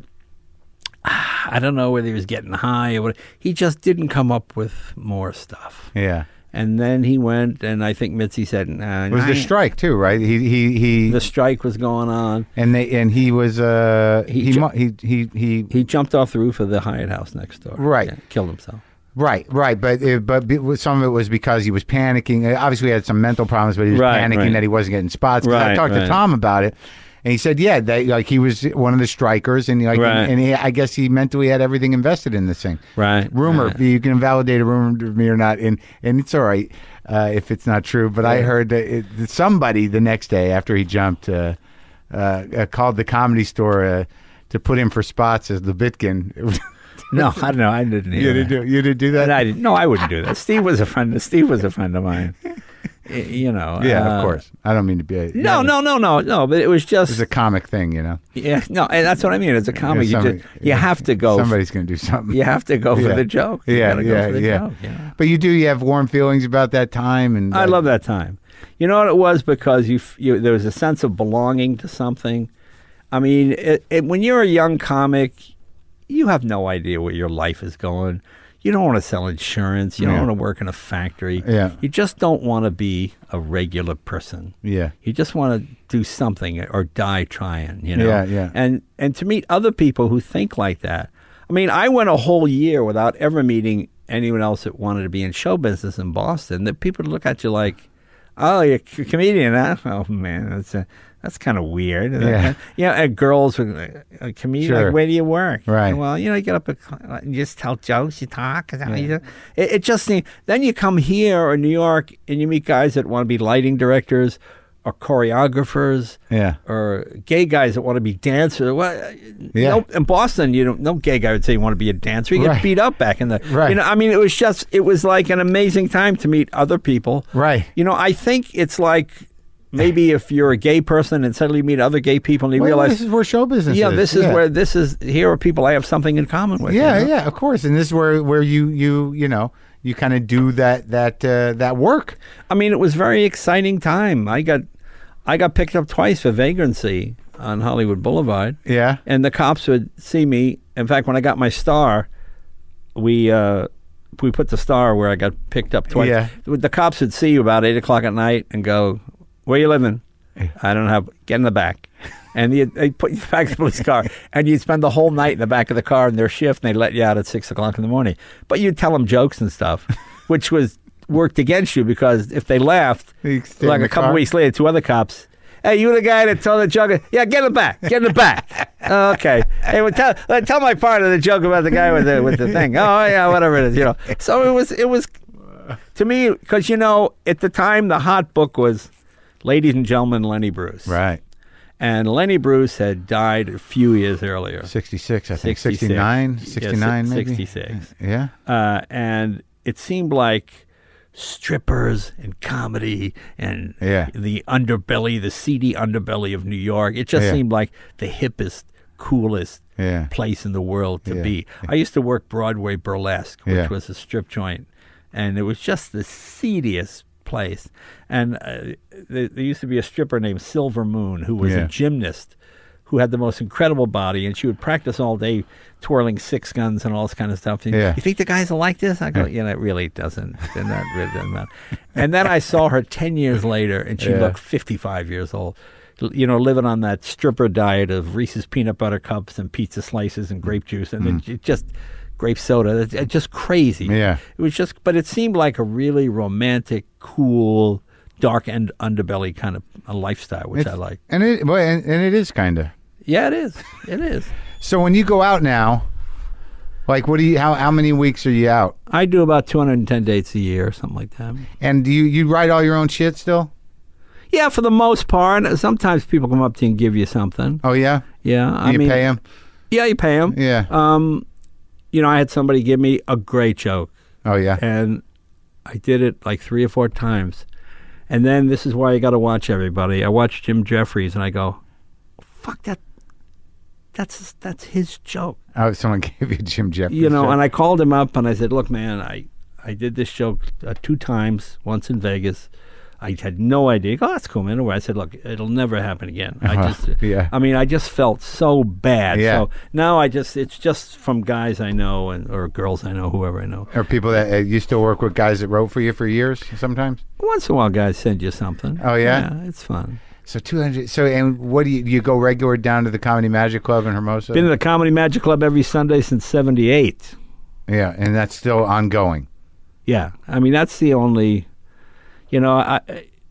ah, I don't know whether he was getting high or what. He just didn't come up with more stuff. Yeah. And then he went, and I think Mitzi said, nah, It was the strike too, right? He he he the strike was going on. and they and he was uh He he ju- he he he He jumped off the roof of the Hyatt House next door. Right. Yeah, killed himself. right right, but it, but some of it was because he was panicking. Uh, Obviously, he had some mental problems, but he was Right, panicking right. that he wasn't getting spots. 'Cause I Right, talked to right. Tom about it. And he said, "Yeah, that, like he was one of the strikers, and like, Right. and he, I guess he mentally had everything invested in this thing. Right. rumor. Right. You can invalidate a rumor to me or not, and and it's all right uh, if it's not true. But I heard that, it, that somebody the next day after he jumped uh, uh, uh, called the comedy store uh, to put him for spots as the Bitkin. (laughs) No, I don't know. I didn't. you hear didn't that. do you didn't do that. And I didn't. No, I wouldn't do that. Steve was a friend. Steve was a friend of mine. You know. yeah, uh, of course. I don't mean to be. A, No, no, no, no, no. But it was just. It's a comic thing, you know. yeah. No, and that's what I mean. It's a comic. You, somebody- just, you have to go. Somebody's going to do something. You have to go for Yeah. the joke. You yeah, yeah, for the yeah. joke. You know? But you do. You have warm feelings about that time, and I love that time. You know what it was because you, you there was a sense of belonging to something. I mean, it, it, when you're a young comic, you have no idea where your life is going. You don't want to sell insurance. You don't want to work in a factory. Yeah. You just don't want to be a regular person. Yeah. You just want to do something or die trying, you know. Yeah, yeah. And and to meet other people who think like that. I mean, I went a whole year without ever meeting anyone else that wanted to be in show business in Boston. That people look at you like, "Oh, you're a comedian, huh? Oh man, that's a, that's kind of weird." Yeah. yeah. Uh, and girls were a comedian. Sure. Like, where do you work? Right. Well, you know, you get up, and uh, you just tell jokes, you talk. What you? It, it just seems. Then you come here or New York, and you meet guys that want to be lighting directors or choreographers Yeah. or gay guys that want to be dancers. Well, uh, Yeah. no, in Boston, you don't. No gay guy would say you want to be a dancer. You get Right. beat up back in the. Right. You know, I mean, it was just. It was like an amazing time to meet other people. Right. You know, I think it's like maybe if you're a gay person and suddenly you meet other gay people and you Well, realize. this is where show business yeah, is. this is Yeah. where this is. Here are people I have something in common with. Yeah, you know? yeah, of course. And this is where where you you you know you kind of do that that uh, that work. I mean, it was a very exciting time. I got, I got picked up twice for vagrancy on Hollywood Boulevard. Yeah. and the cops would see me. In fact, when I got my star, we uh, we put the star where I got picked up twice. Yeah. The cops would see you about eight o'clock at night and go, "Where you living?" I don't have. Get in the back. And they they put you back in the police car, and you'd spend the whole night in the back of the car in their shift, and they let you out at six o'clock in the morning. But you'd tell them jokes and stuff, (laughs) which was worked against you because if they laughed, You like a couple car? weeks later, two other cops. Hey, you the guy that told the joke? Yeah, get in the back. Get in the back. (laughs) Okay. Hey, well, tell tell my part of the joke about the guy with the with the thing. (laughs) Oh yeah, whatever it is. You know. So it was it was to me because you know at the time the hot book was, ladies and gentlemen, Lenny Bruce. Right. And Lenny Bruce had died a few years earlier. 66, I think. 66. 69, Yeah, 69 si- maybe. 66. Yeah. uh, and it seemed like strippers and comedy and Yeah. the underbelly, the seedy underbelly of New York. It just Yeah. seemed like the hippest, coolest Yeah. place in the world to Yeah. be. I used to work Broadway burlesque, which Yeah. was a strip joint, and it was just the seediest place. And uh, there, there used to be a stripper named Silver Moon who was Yeah. a gymnast who had the most incredible body, and she would practice all day twirling six guns and all this kind of stuff. And, Yeah. You think the guys will like this? I go, you know, it really doesn't. They're not really doesn't. And then I saw her ten years later, and she Yeah. looked fifty-five years old. You know, living on that stripper diet of Reese's peanut butter cups and pizza slices and grape juice, and it, it just grape soda. It's, it's just crazy. Yeah. It was just, but it seemed like a really romantic, cool, dark and underbelly kind of a lifestyle, which I like. And it well, and, and it is kind of. Yeah, it is. It is. (laughs) So when you go out now, like what do you how how many weeks are you out? I do about 210 dates a year, or something like that. And do you you write all your own shit still? Yeah, for the most part. Sometimes people come up to you and give you something. Oh yeah. Yeah, I you mean, pay them? yeah, you pay them. Yeah. Um, you know, I had somebody give me a great joke, oh yeah. and I did it like three or four times. And then this is why you got to watch everybody. I watched Jim Jeffries, and I go, "Fuck that! That's that's his joke." Oh, someone (laughs) gave you Jim Jeffries. you know, joke. and I called him up and I said, "Look, man, I I did this joke uh, two times, once in Vegas. I had no idea. Oh, that's cool, man. Anyway, I said, "Look, it'll never happen again." I Uh-huh. just, Yeah. I mean, I just felt so bad. Yeah. So now I just, it's just from guys I know and or girls I know, whoever I know. Or people that uh, you still work with guys that wrote for you for years sometimes. Once in a while, guys send you something. Oh, yeah? it's fun. So two hundred. So and what do you you go regular down to the Comedy Magic Club in Hermosa? Been in the Comedy Magic Club every Sunday since '78. yeah, and that's still ongoing. Yeah, I mean that's the only, you know, I,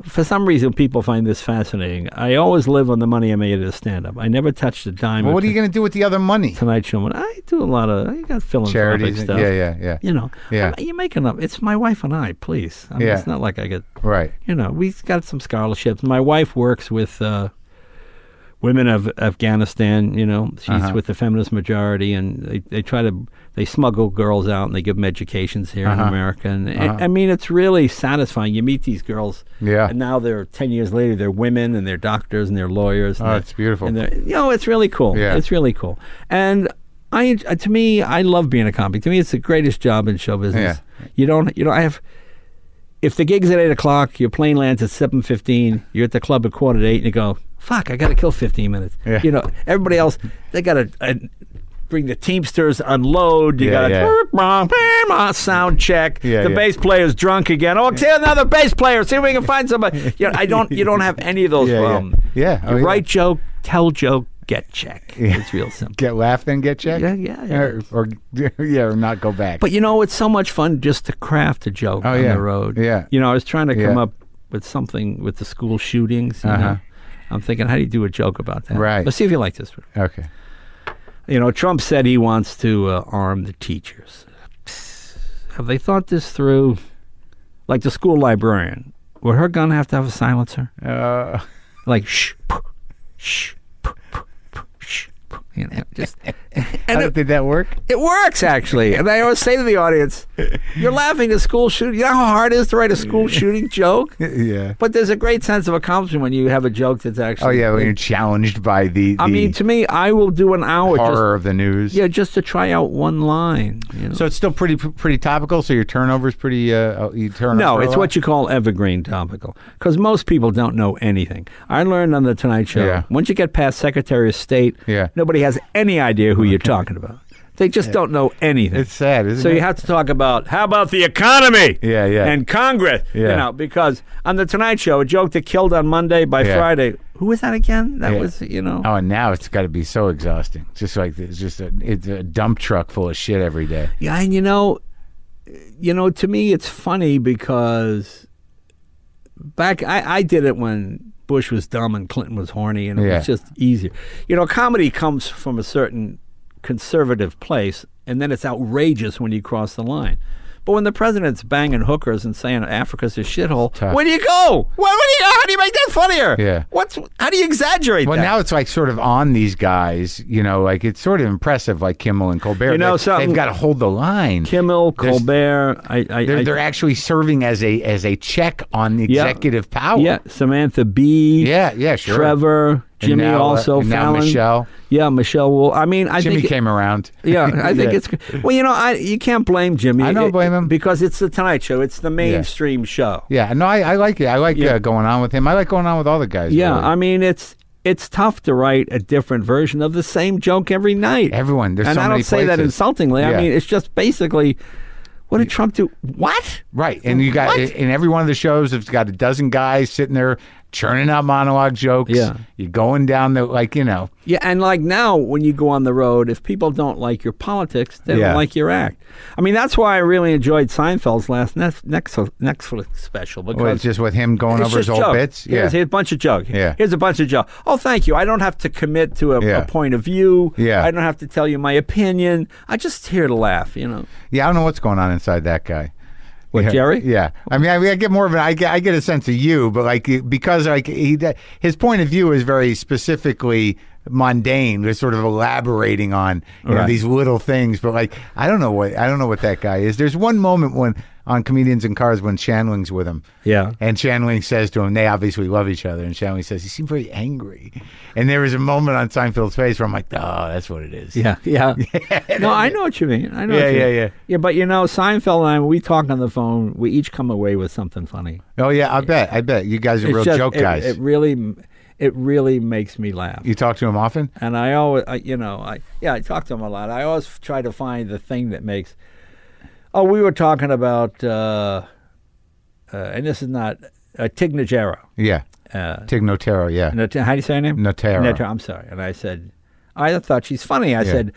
for some reason people find this fascinating. I always live on the money I made as a stand-up. I never touched a dime. Well, what are you going to do with the other money? Tonight Show? I do a lot of I got philanthropic Charities. stuff. Yeah, yeah, yeah. You know, Yeah. I'm- you're making up. It's my wife and I. Please, I mean, Yeah. it's not like I get. Right. You know, we got some scholarships. My wife works with uh, women of Afghanistan. You know, she's Uh-huh. with the feminist majority, and they, they try to they smuggle girls out and they give them educations here Uh-huh. in America. And Uh-huh. I, I mean, it's really satisfying. You meet these girls, Yeah. and now they're ten years later, they're women and they're doctors and they're lawyers. and Oh, it's beautiful. And they're- you know, it's really cool. Yeah. it's really cool. And I, to me, I love being a comic. To me, it's the greatest job in show business. Yeah. You don't, you know, I have. If the gig's at eight o'clock, your plane lands at seven fifteen. You're at the club at quarter to eight, and you go, "Fuck, I got to kill fifteen minutes." Yeah. You know, everybody else they got a, a bring the Teamsters unload. You Yeah, got yeah. (laughs) to sound check. Yeah, the yeah. bass player's drunk again. Oh, see another bass player. See if we can find somebody. You know, I don't. You don't have any of those. (laughs) Yeah, yeah. um, Yeah, oh, you yeah. write joke, tell joke, get check. Yeah. It's real simple. Get laugh, then get check. Yeah, yeah, yeah. Or, or (laughs) yeah, or not go back. But you know, it's so much fun just to craft a joke Oh, on yeah. the road. Yeah. You know, I was trying to come up with something with the school shootings. You Uh-huh. know? I'm thinking, how do you do a joke about that? Right. Let's see if you like this. One. Okay. You know, Trump said he wants to uh, arm the teachers. Have they thought this through? Like the school librarian, would her gun have to have a silencer? Uh, Like shh, pooh, shh, you know, just. (laughs) how And it, did that work? it works actually, and I always say to the audience, "You're laughing at school shooting. You know how hard it is to write a school shooting joke." (laughs) yeah. But there's a great sense of accomplishment when you have a joke that's actually. Oh yeah, when you're challenged by the, the I mean, to me, I will do an hour just horror of the news. Yeah, just to try out one line. You know? So it's still pretty pretty topical. So your turnover's pretty. Uh, you turn. no, it's what you call evergreen topical. Because most people don't know anything. I learned on the Tonight Show. Yeah. Once you get past Secretary of State, Yeah. nobody has any idea who you're talking about. They just don't know anything. It's sad, isn't it? so it? you have to talk about how about the economy? Yeah, yeah. And Congress. You Yeah. know, because on the Tonight Show, a joke that killed on Monday by Yeah. Friday. Who was that again? That Yeah. was you know. Oh, and now it's got to be so exhausting. It's just like it's just a it's a dump truck full of shit every day. Yeah, and you know, you know, to me, it's funny because back I, I did it when Bush was dumb and Clinton was horny, and it Yeah. was just easier. You know, comedy comes from a certain conservative place, and then it's outrageous when you cross the line. But when the president's banging hookers and saying Africa's a shithole, where do you go? Where, where do you, how do you make that funnier? Yeah. What's how do you exaggerate Well, that? now it's like sort of on these guys. You know, like it's sort of impressive. Like Kimmel and Colbert. You know? They've got to hold the line. Kimmel, There's- Colbert, I, I, They're, I they're actually serving as a as a check on the Yeah. executive power. yeah, Samantha Bee. yeah, yeah, sure. Trevor, Jimmy now, uh, also, and now Fallon. Michelle. Yeah, Michelle will. I mean, I Jimmy think. came around. yeah, I (laughs) think Yeah. it's. Well, you know, I you can't blame Jimmy. I don't It- blame him. because it's the Tonight Show. It's the mainstream show. Yeah, no, I, I like it. I like Yeah. uh, going on with him. I like going on with all the guys. Yeah, really. I mean, it's it's tough to write a different version of the same joke every night. Everyone, there's and so I don't say that insultingly. Yeah. I mean, it's just basically, what did Trump do? What? Right, and you got What? in every one of the shows, it's got a dozen guys sitting there churning out monologue jokes. Yeah. you're going down the like you know. Yeah, and like now, when you go on the road, if people don't like your politics, they Yeah. don't like your act. I mean, that's why I really enjoyed Seinfeld's last Netf- next Netflix special because Well, it's just with him going over his just old joke. bits. Yeah, Here's, here's a bunch of joke. Yeah. Here's a bunch of joke. Oh, thank you. I don't have to commit to a, Yeah. a point of view. Yeah. I don't have to tell you my opinion. I just here to laugh. You know. yeah. I don't know what's going on inside that guy. What, yeah. Jerry? Yeah, I mean, I, I get more of an I get I get a sense of you, but like because like he his point of view is very specifically mundane. They're sort of elaborating on you know these little things, but like I don't know what I don't know what that guy is. There's one moment when on comedians in cars when Shandling's with him. Yeah. And Shandling says to him, they obviously love each other. And Shandling says, he seemed very angry. And there was a moment on Seinfeld's face where I'm like, oh, that's what it is. Yeah, (laughs) yeah. no, I know what you mean. I know. Yeah, what you yeah, mean. yeah. Yeah, but you know, Seinfeld and I, when we talk on the phone, we each come away with something funny. Oh, yeah, I bet. I bet. You guys are It's real just- joke it- guys. It, really, it really makes me laugh. you talk to him often? And I always, I, you know, I yeah, I talk to him a lot. I always try to find the thing that makes. Oh, we were talking about, uh, uh, and this is not uh, Tig Notaro. Yeah. Uh, Tig Notaro, yeah. Not- how do you say her name? Notaro. Notaro. I'm sorry. And I said, I thought she's funny. I said,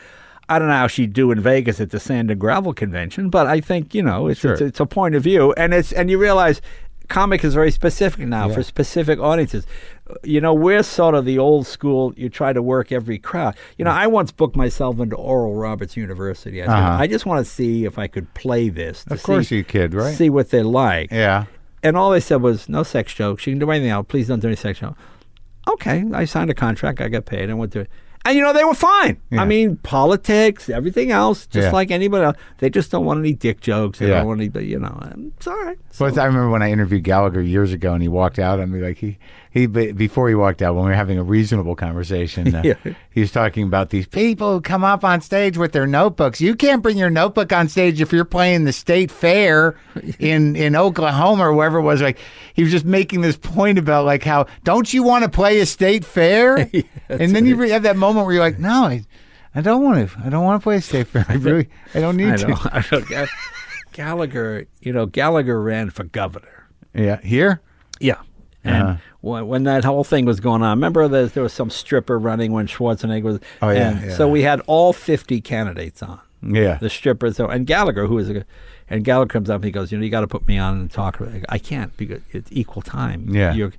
I don't know how she'd do in Vegas at the Sand and Gravel convention, but I think you know it's Sure. it's, it's a point of view, and it's and you realize. Comic is very specific now for specific audiences. You know, we're sort of the old school. You try to work every crowd. You know, I once booked myself into Oral Roberts University. I said, Uh-huh. I just want to see if I could play this. Of course see, you kid, right? See what they're like. Yeah. And all they said was, no sex jokes. You can do anything else. Please don't do any sex jokes. Okay. I signed a contract. I got paid. I went through it. And, you know, they were fine. Yeah. I mean, politics, everything else, just Yeah. like anybody else. They just don't want any dick jokes. They Yeah. don't want any, you know, it's all right. But I remember when I interviewed Gallagher years ago, and he walked out on me like he he before he walked out when we were having a reasonable conversation. Uh, (laughs) Yeah. He was talking about these people who come up on stage with their notebooks. You can't bring your notebook on stage if you're playing the state fair (laughs) in in Oklahoma or wherever it was. Like he was just making this point about like how don't you want to play a state fair? (laughs) and then you have that moment where you're like, no, I. I don't want to. I don't want to play safe. I really. I don't need I to. know. I. Ga- Gallagher, you know, Gallagher ran for governor. Yeah. Here. Yeah. And Uh-huh. when, when that whole thing was going on, remember there, there was some stripper running when Schwarzenegger was. Oh, yeah, and yeah. So we had all 50 candidates on. Yeah. The stripper. So, and Gallagher, who is a. And Gallagher comes up and he goes, You know, you got to put me on and talk. I can't because it's equal time. Yeah. You're,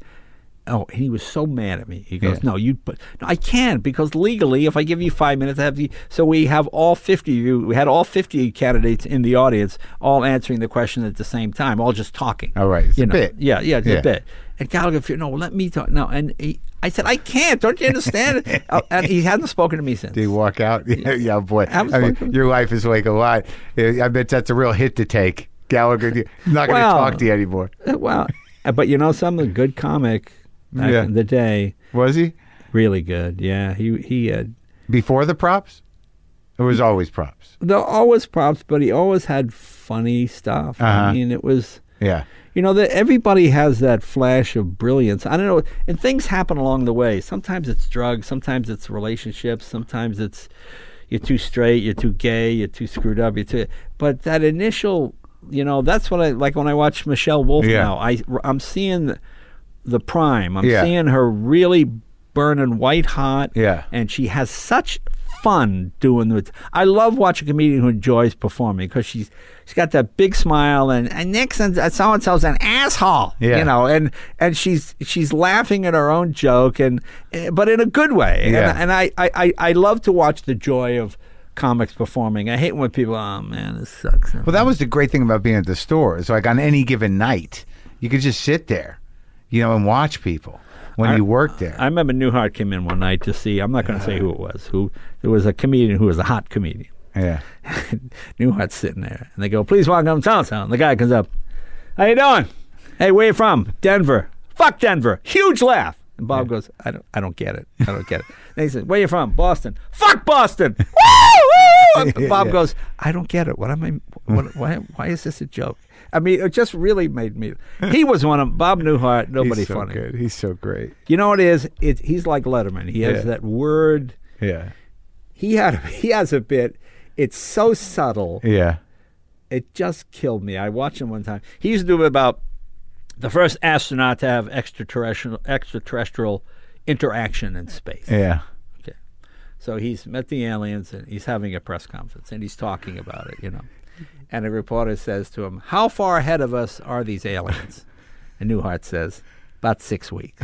Oh, and he was so mad at me. He goes, Yeah. "No, you, but no, I can't because legally, if I give you five minutes, I have the." So we have all fifty. of you- We had all fifty candidates in the audience, all answering the question at the same time, all just talking. All right, it's you a know. bit. Yeah, yeah, it's Yeah. a bit. And Gallagher, if you- no, let me talk. No, and he, I said, I can't. Don't you understand? Uh, (laughs) and he hasn't spoken to me since. Do you walk out? (laughs) Yeah, yeah boy. I I mean, your life is like a lot. I bet that's a real hit to take. Gallagher, (laughs) not going to Well- talk to you anymore. Well, uh, but you know, some good comic back Yeah. in the day, Was he really good. Yeah, he he had. before the props? It was always props. There always props, but he always had funny stuff. Uh-huh. I mean, it was. Yeah. You know that everybody has that flash of brilliance. I don't know, and things happen along the way. Sometimes it's drugs, sometimes it's relationships, sometimes it's you're too straight, you're too gay, you're too screwed up, you're too. But that initial, you know, that's what I like when I watch Michelle Wolf Yeah. now. I I'm seeing the, prime. I'm Yeah. seeing her really burning white hot. Yeah. and she has such fun doing it. I love watching a comedian who enjoys performing because she's she's got that big smile and and Nixon so and so's an asshole, Yeah. you know, and and she's she's laughing at her own joke and eh, but in a good way. Yeah. And, and I, I I I love to watch the joy of comics performing. I hate when people, oh man, this sucks. Well, that was the great thing about being at the store. It's like on any given night, you could just sit there, you know, and watch people when I- you worked there. I remember Newhart came in one night to see. I'm not going to say who it was. Who there was a comedian who was a hot comedian. yeah. (laughs) Newhart's sitting there, and they go, "Please welcome Town." The guy comes up, "How you doing? Hey, where you from? Denver. Fuck Denver. Huge laugh." And Bob goes, "I don't, I don't get it. I don't get it." And he says, "Where you from? Boston. Fuck Boston. (laughs) Woo, woo!" (laughs) Bob Yeah. goes, "I don't get it. What am I? What, why? Why is this a joke?" I mean, it just really made me. He was one of Bob Newhart. (laughs) Nobody He's so funny. good. He's so great. You know what it is? It, he's like Letterman. He has Yeah. that word. Yeah. He had. He has a bit. It's so subtle. Yeah. It just killed me. I watched him one time. He used to do about the first astronaut to have extraterrestrial extraterrestrial interaction in space. Yeah. Okay. So he's met the aliens and he's having a press conference and he's talking about it, you know. And a reporter says to him, How far ahead of us are these aliens? (laughs) and Newhart says, About six weeks.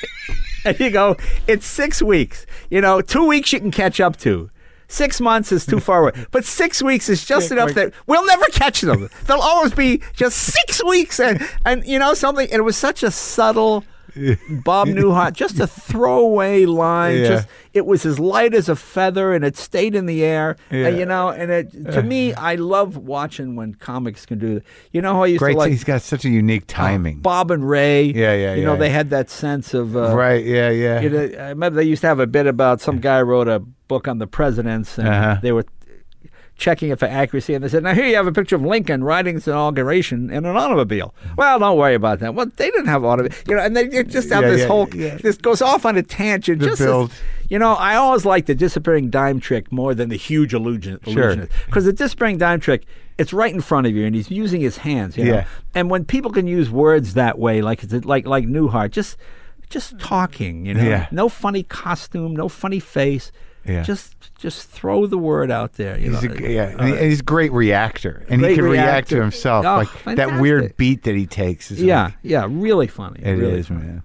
(laughs) and you go, It's six weeks. You know, two weeks you can catch up to. Six months is too far away. (laughs) But six weeks is just enough that we'll never catch them. They'll always be just six weeks and and you know something and it was such a subtle Bob Newhart, just a throwaway line. Yeah. Just it was as light as a feather, and it stayed in the air. Yeah. And, you know, and it to me, I love watching when comics can do that. You know how I used Great. to like he's got such a unique timing. Bob and Ray. Yeah, yeah, You know, yeah. they had that sense of uh, right. Yeah. Yeah. You know, I remember they used to have a bit about some guy wrote a book on the presidents, and Uh-huh. they were checking it for accuracy. And they said, "Now here you have a picture of Lincoln riding his inauguration in an automobile." Well, don't worry about that. Well, they didn't have automobile, you know, and they just have Yeah, this yeah, whole. yeah. This goes off on a tangent. The just as- build. you know, I always like the disappearing dime trick more than the huge illusion. Sure. Because the disappearing dime trick, it's right in front of you, and he's using his hands. You know? Yeah. And when people can use words that way, like it's like like Newhart, just just talking, you know, Yeah. no funny costume, no funny face, Yeah. just just throw the word out there. You He's know, a, yeah, he- and he's a great reactor, and he Great can react to himself. Oh, like that weird beat that he takes. Is yeah, like- yeah, really funny. it really is, funny. man.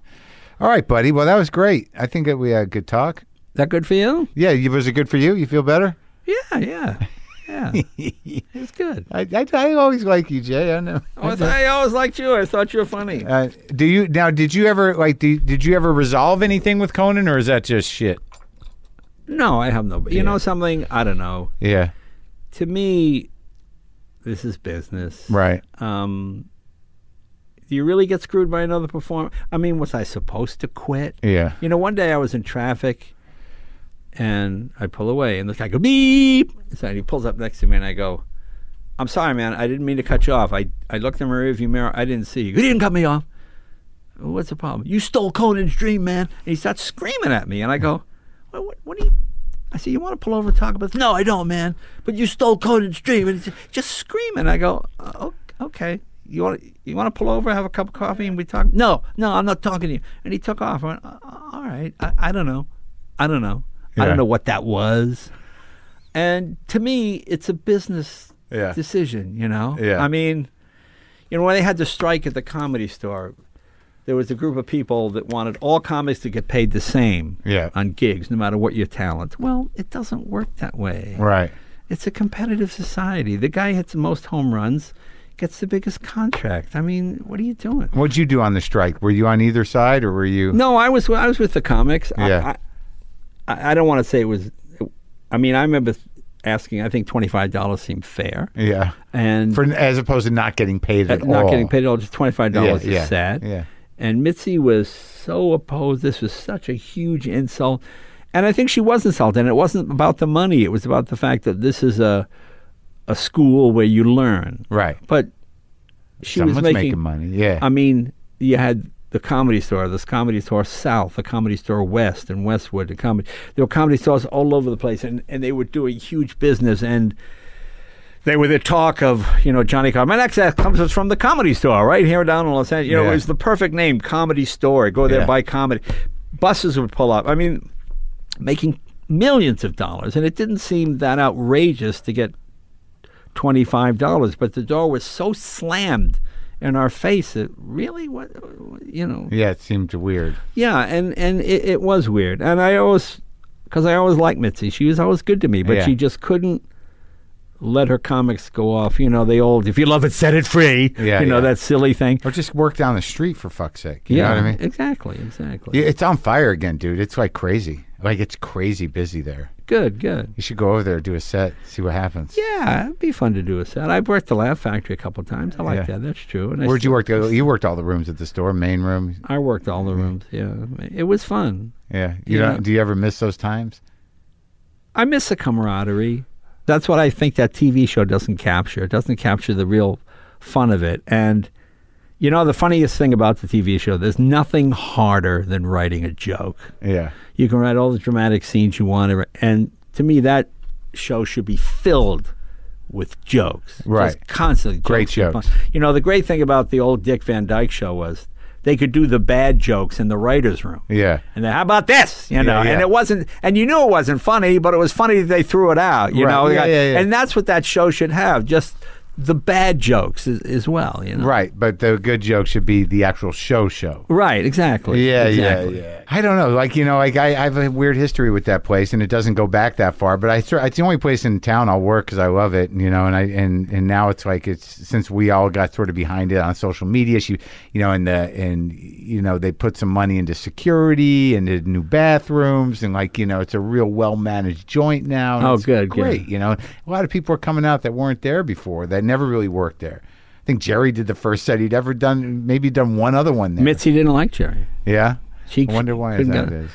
All right, buddy. Well, that was great. I think that we had a good talk. That good for you? Yeah, you- was it good for you? You feel better? Yeah, yeah, yeah. (laughs) it's good. I, I, I always like you, Jay. I know. Oh, I, thought- I always liked you. I thought you were funny. Uh, do you now? Did you ever like? Do, did you ever resolve anything with Conan, or is that just shit? No, I have no. You Yeah. know something? I don't know. Yeah. To me, this is business. Right. Um, do you really get screwed by another performer? I mean, was I supposed to quit? Yeah. You know, one day I was in traffic, and I pull away, and this guy goes beep. So he pulls up next to me, and I go, "I'm sorry, man. I didn't mean to cut you off. I I looked in my rearview mirror. I didn't see you. You didn't cut me off. What's the problem? You stole Conan's dream, man." And he starts screaming at me, and I go, "What? What, what are you?" I said, "You want to pull over and talk about?" This? No, I don't, man. But you stole Conan's dream, and he's just screaming. I go, "Oh, "Okay, you want to you want to pull over, have a cup of coffee, and we talk?" No, no, I'm not talking to you. And he took off. I went, "Uh, "All right, I, I don't know, I don't know, I don't know what that was." And to me, it's a business Yeah. decision. You know, Yeah. I mean, you know, when they had the strike at the comedy store, there was a group of people that wanted all comics to get paid the same Yeah. on gigs, no matter what your talent. Well, it doesn't work that way. Right. It's a competitive society. The guy hits the most home runs, gets the biggest contract. I mean, what are you doing? What'd you do on the strike? Were you on either side, or were you? No, I was I was with the comics. I- Yeah. I, I, I don't want to say it was. I mean, I remember asking. I think twenty five dollars seemed fair, Yeah. and For as opposed to not getting paid at Uh, not all. getting paid at all. Just twenty five dollars Yeah, yeah, is sad. yeah. And Mitzi was so opposed. This was such a huge insult, and I think she was insulted. And it wasn't about the money. It was about the fact that this is a a school where you learn. Right. But she Someone's was making, making, money. Yeah. I mean, you had the comedy store, this comedy store south, the comedy store west and Westwood, the comedy. There were comedy stores all over the place, and, and they were doing huge business. And they were the talk of, you know, Johnny Carson. My next act comes from the comedy store right here down in Los Angeles. You know, Yeah. it was the perfect name, comedy store. Go there, Yeah. buy comedy. Buses would pull up. I mean, making millions of dollars, and it didn't seem that outrageous to get twenty-five dollars, but the door was so slammed in our face that really, what, you know, yeah. It seemed weird. yeah, and and it, it was weird, and I always, because I always liked Mitzi, she was always good to me, but Yeah. she just couldn't let her comics go off. You know, the old "if you love it, set it free." Yeah, you know yeah. that silly thing. Or just work down the street for fuck's sake. You yeah, know what I mean? exactly, exactly. Yeah, it's on fire again, dude. It's like crazy. Like it's crazy busy there. Good, good. You should go over there, do a set, see what happens. Yeah, it'd be fun to do a set. I've worked the Laugh Factory a couple of times. I like Yeah. that. That's true. And Where'd you work? You worked all the rooms at the store, main room. I worked all the rooms. Yeah, it was fun. Yeah. You Yeah. don't, do you ever miss those times? I miss the camaraderie. That's what I think that TV show doesn't capture. It doesn't capture the real fun of it. And you know, the funniest thing about the TV show, there's nothing harder than writing a joke. Yeah. You can write all the dramatic scenes you want, and to me, that show should be filled with jokes. Right. Just constantly. Great and jokes. You know, the great thing about the old Dick Van Dyke show was they could do the bad jokes in the writer's room. Yeah. And then, how about this? You know, Yeah, yeah. and it wasn't, and you knew it wasn't funny, but it was funny that they threw it out. You Right. know, Yeah, yeah, yeah. and that's what that show should have. Just the bad jokes as, as well. You know, Right. But the good joke should be the actual show show. Right. Exactly. Yeah, exactly. yeah, yeah. I don't know. Like you know, like I, I have a weird history with that place, and it doesn't go back that far. But I, sort- it's the only place in town I'll work because I love it. You know, and I and and now it's like it's since we all got sort of behind it on social media. She, you know, and the and you know they put some money into security and new bathrooms, and like you know, it's a real well managed joint now. Oh, it's good, good. great. You know, a lot of people are coming out that weren't there before that never really worked there. I think Jerry did the first set he'd ever done, maybe done one other one there. Mitzi didn't like Jerry. Yeah. She I wonder why is that get- is.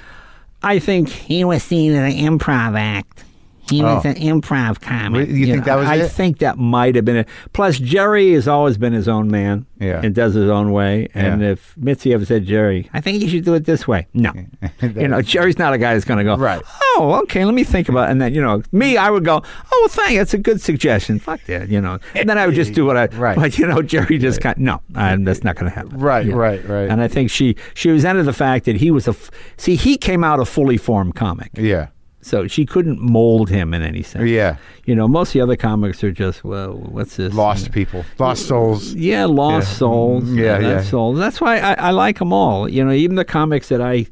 I think He was seen as an improv act. He was Oh. an improv comic. You, think know, that was I it? think that might have been it. Plus, Jerry has always been his own man. Yeah. And does his own way. And Yeah. if Mitzi ever said, Jerry, I think you should do it this way. No. (laughs) you know, Jerry's not a guy that's going to go, Right. oh, okay, let me think about it. And then, you know, me, I would go, oh, well, thank you. That's a good suggestion. Fuck that, you know. And then I would just do what I, (laughs) Right. but, you know, Jerry just kind no, I, that's not going to happen. Right, Yeah. right, right. And I think she, she resented the fact that he was a, f- see, he came out a fully formed comic. yeah. So she couldn't mold him in any sense. Yeah. You know, most of the other comics are just, well, what's this? Lost people. Lost souls. Yeah, lost Yeah. souls. Yeah, yeah. souls. That's why I, I like them all. You know, even the comics that I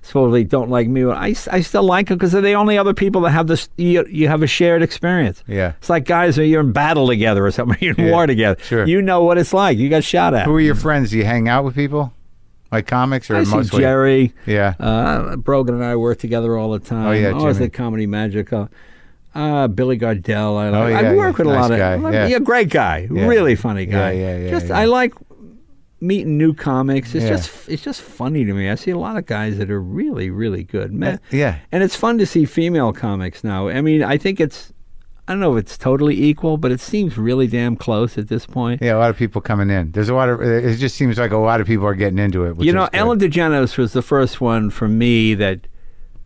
supposedly don't like me, I, I still like them because they're the only other people that have this. You, you have a shared experience. Yeah. It's like guys you're in battle together or something. (laughs) You're in Yeah, war together. sure. You know what it's like. You got shot at. Who are your friends? Do you hang out with people? Like comics or I mostly? Jerry. Yeah. Uh, Brogan and I work together all the time. Oh, yeah, always Jimmy. at Comedy Magic. Uh, uh, Billy Gardell. I, like. Oh, yeah, I work yeah. with a Nice lot of. guy, love- yeah. yeah, great guy. Really funny guy. Yeah, yeah, yeah, Just. I like meeting new comics. It's just it's just funny to me. I see a lot of guys that are really really good. Man, Yeah. and it's fun to see female comics now. I mean, I think it's. I don't know if it's totally equal, but it seems really damn close at this point. Yeah, a lot of people coming in. There's a lot of. It just seems like a lot of people are getting into it. You know. Ellen DeGeneres was the first one for me that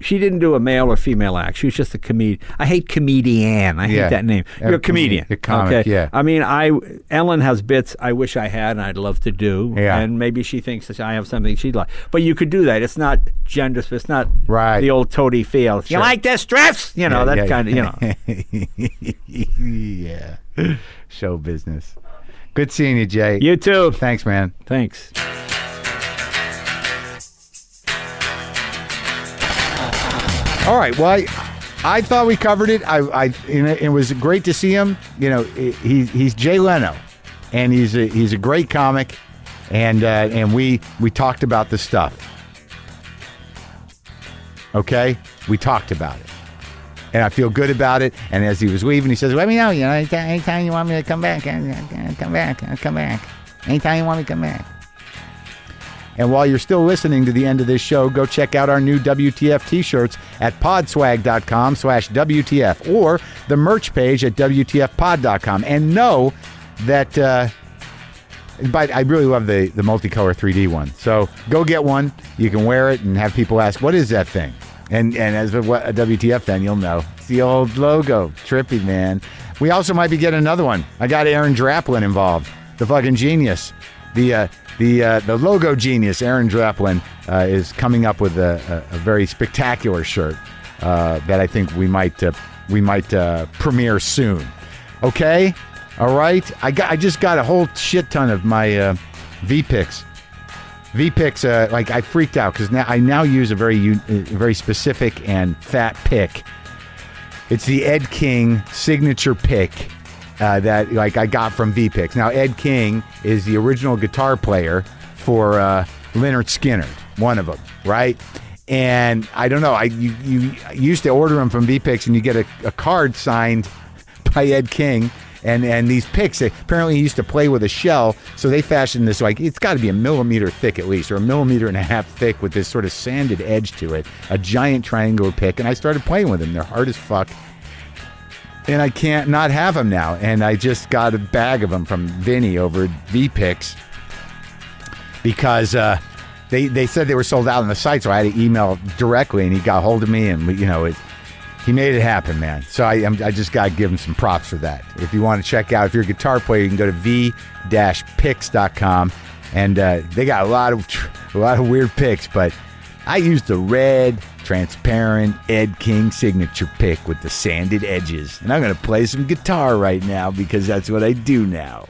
she didn't do a male or female act. She was just a comedian. I hate comedian. I Yeah. hate that name. You're a comedian. a comic, okay? yeah. I mean, I Ellen has bits I wish I had and I'd love to do. Yeah. And maybe she thinks that I have something she'd like. But you could do that. It's not gender. Specific. It's not Right. the old toady feel. Sure. You like this dress? You know Yeah, that yeah, kind of. You know. (laughs) yeah. Show business. Good seeing you, Jay. you too. Thanks, man. Thanks. All right. Well, I, I thought we covered it. I, I it, was great to see him. You know, he, he's Jay Leno, and he's a, he's a great comic, and uh, and we we talked about the stuff. Okay, we talked about it, and I feel good about it. And as he was leaving, he says, "Let me know. You know, anytime, you want me to come back, I'll come back. I'll come back. Anytime you want me to come back." And while you're still listening to the end of this show, go check out our new WTF t-shirts at podswag.com slash WTF or the merch page at WTFpod.com. And know that, uh, but I really love the, the multicolor 3D one. So go get one. You can wear it and have people ask, what is that thing? And, and as a, a WTF fan, you'll know. It's the old logo. Trippy, man. We also might be getting another one. I got Aaron Draplin involved. The fucking genius. The uh, the uh, the logo genius Aaron Draplin uh, is coming up with a, a, a very spectacular shirt uh, that I think we might uh, we might uh, premiere soon. Okay, all right. I got I just got a whole shit ton of my uh, V picks. V picks like I freaked out because now I now use a very u- a very specific and fat pick. It's the Ed King signature pick uh, that like I got from V-Picks. Now Ed King is the original guitar player for uh, Lynyrd Skynyrd, one of them, right? And I don't know. I you, you used to order them from V-Picks, and you get a, a card signed (laughs) by Ed King. And and these picks, apparently he used to play with a shell, so they fashioned this like it's got to be a millimeter thick at least, or a millimeter and a half thick with this sort of sanded edge to it, a giant triangular pick. And I started playing with them. They're hard as fuck and I can't not have them now. And I just got a bag of them from Vinny over at V-Picks because uh, they they said they were sold out on the site, so I had to email directly, and he got hold of me, and you know it. He made it happen, man. So I, I just got to give him some props for that. If you want to check out, if you're a guitar player, you can go to v-picks.com, and uh, they got a lot of a lot of weird picks. But I used the red, transparent Ed King signature pick with the sanded edges, and I'm going to play some guitar right now because that's what I do now.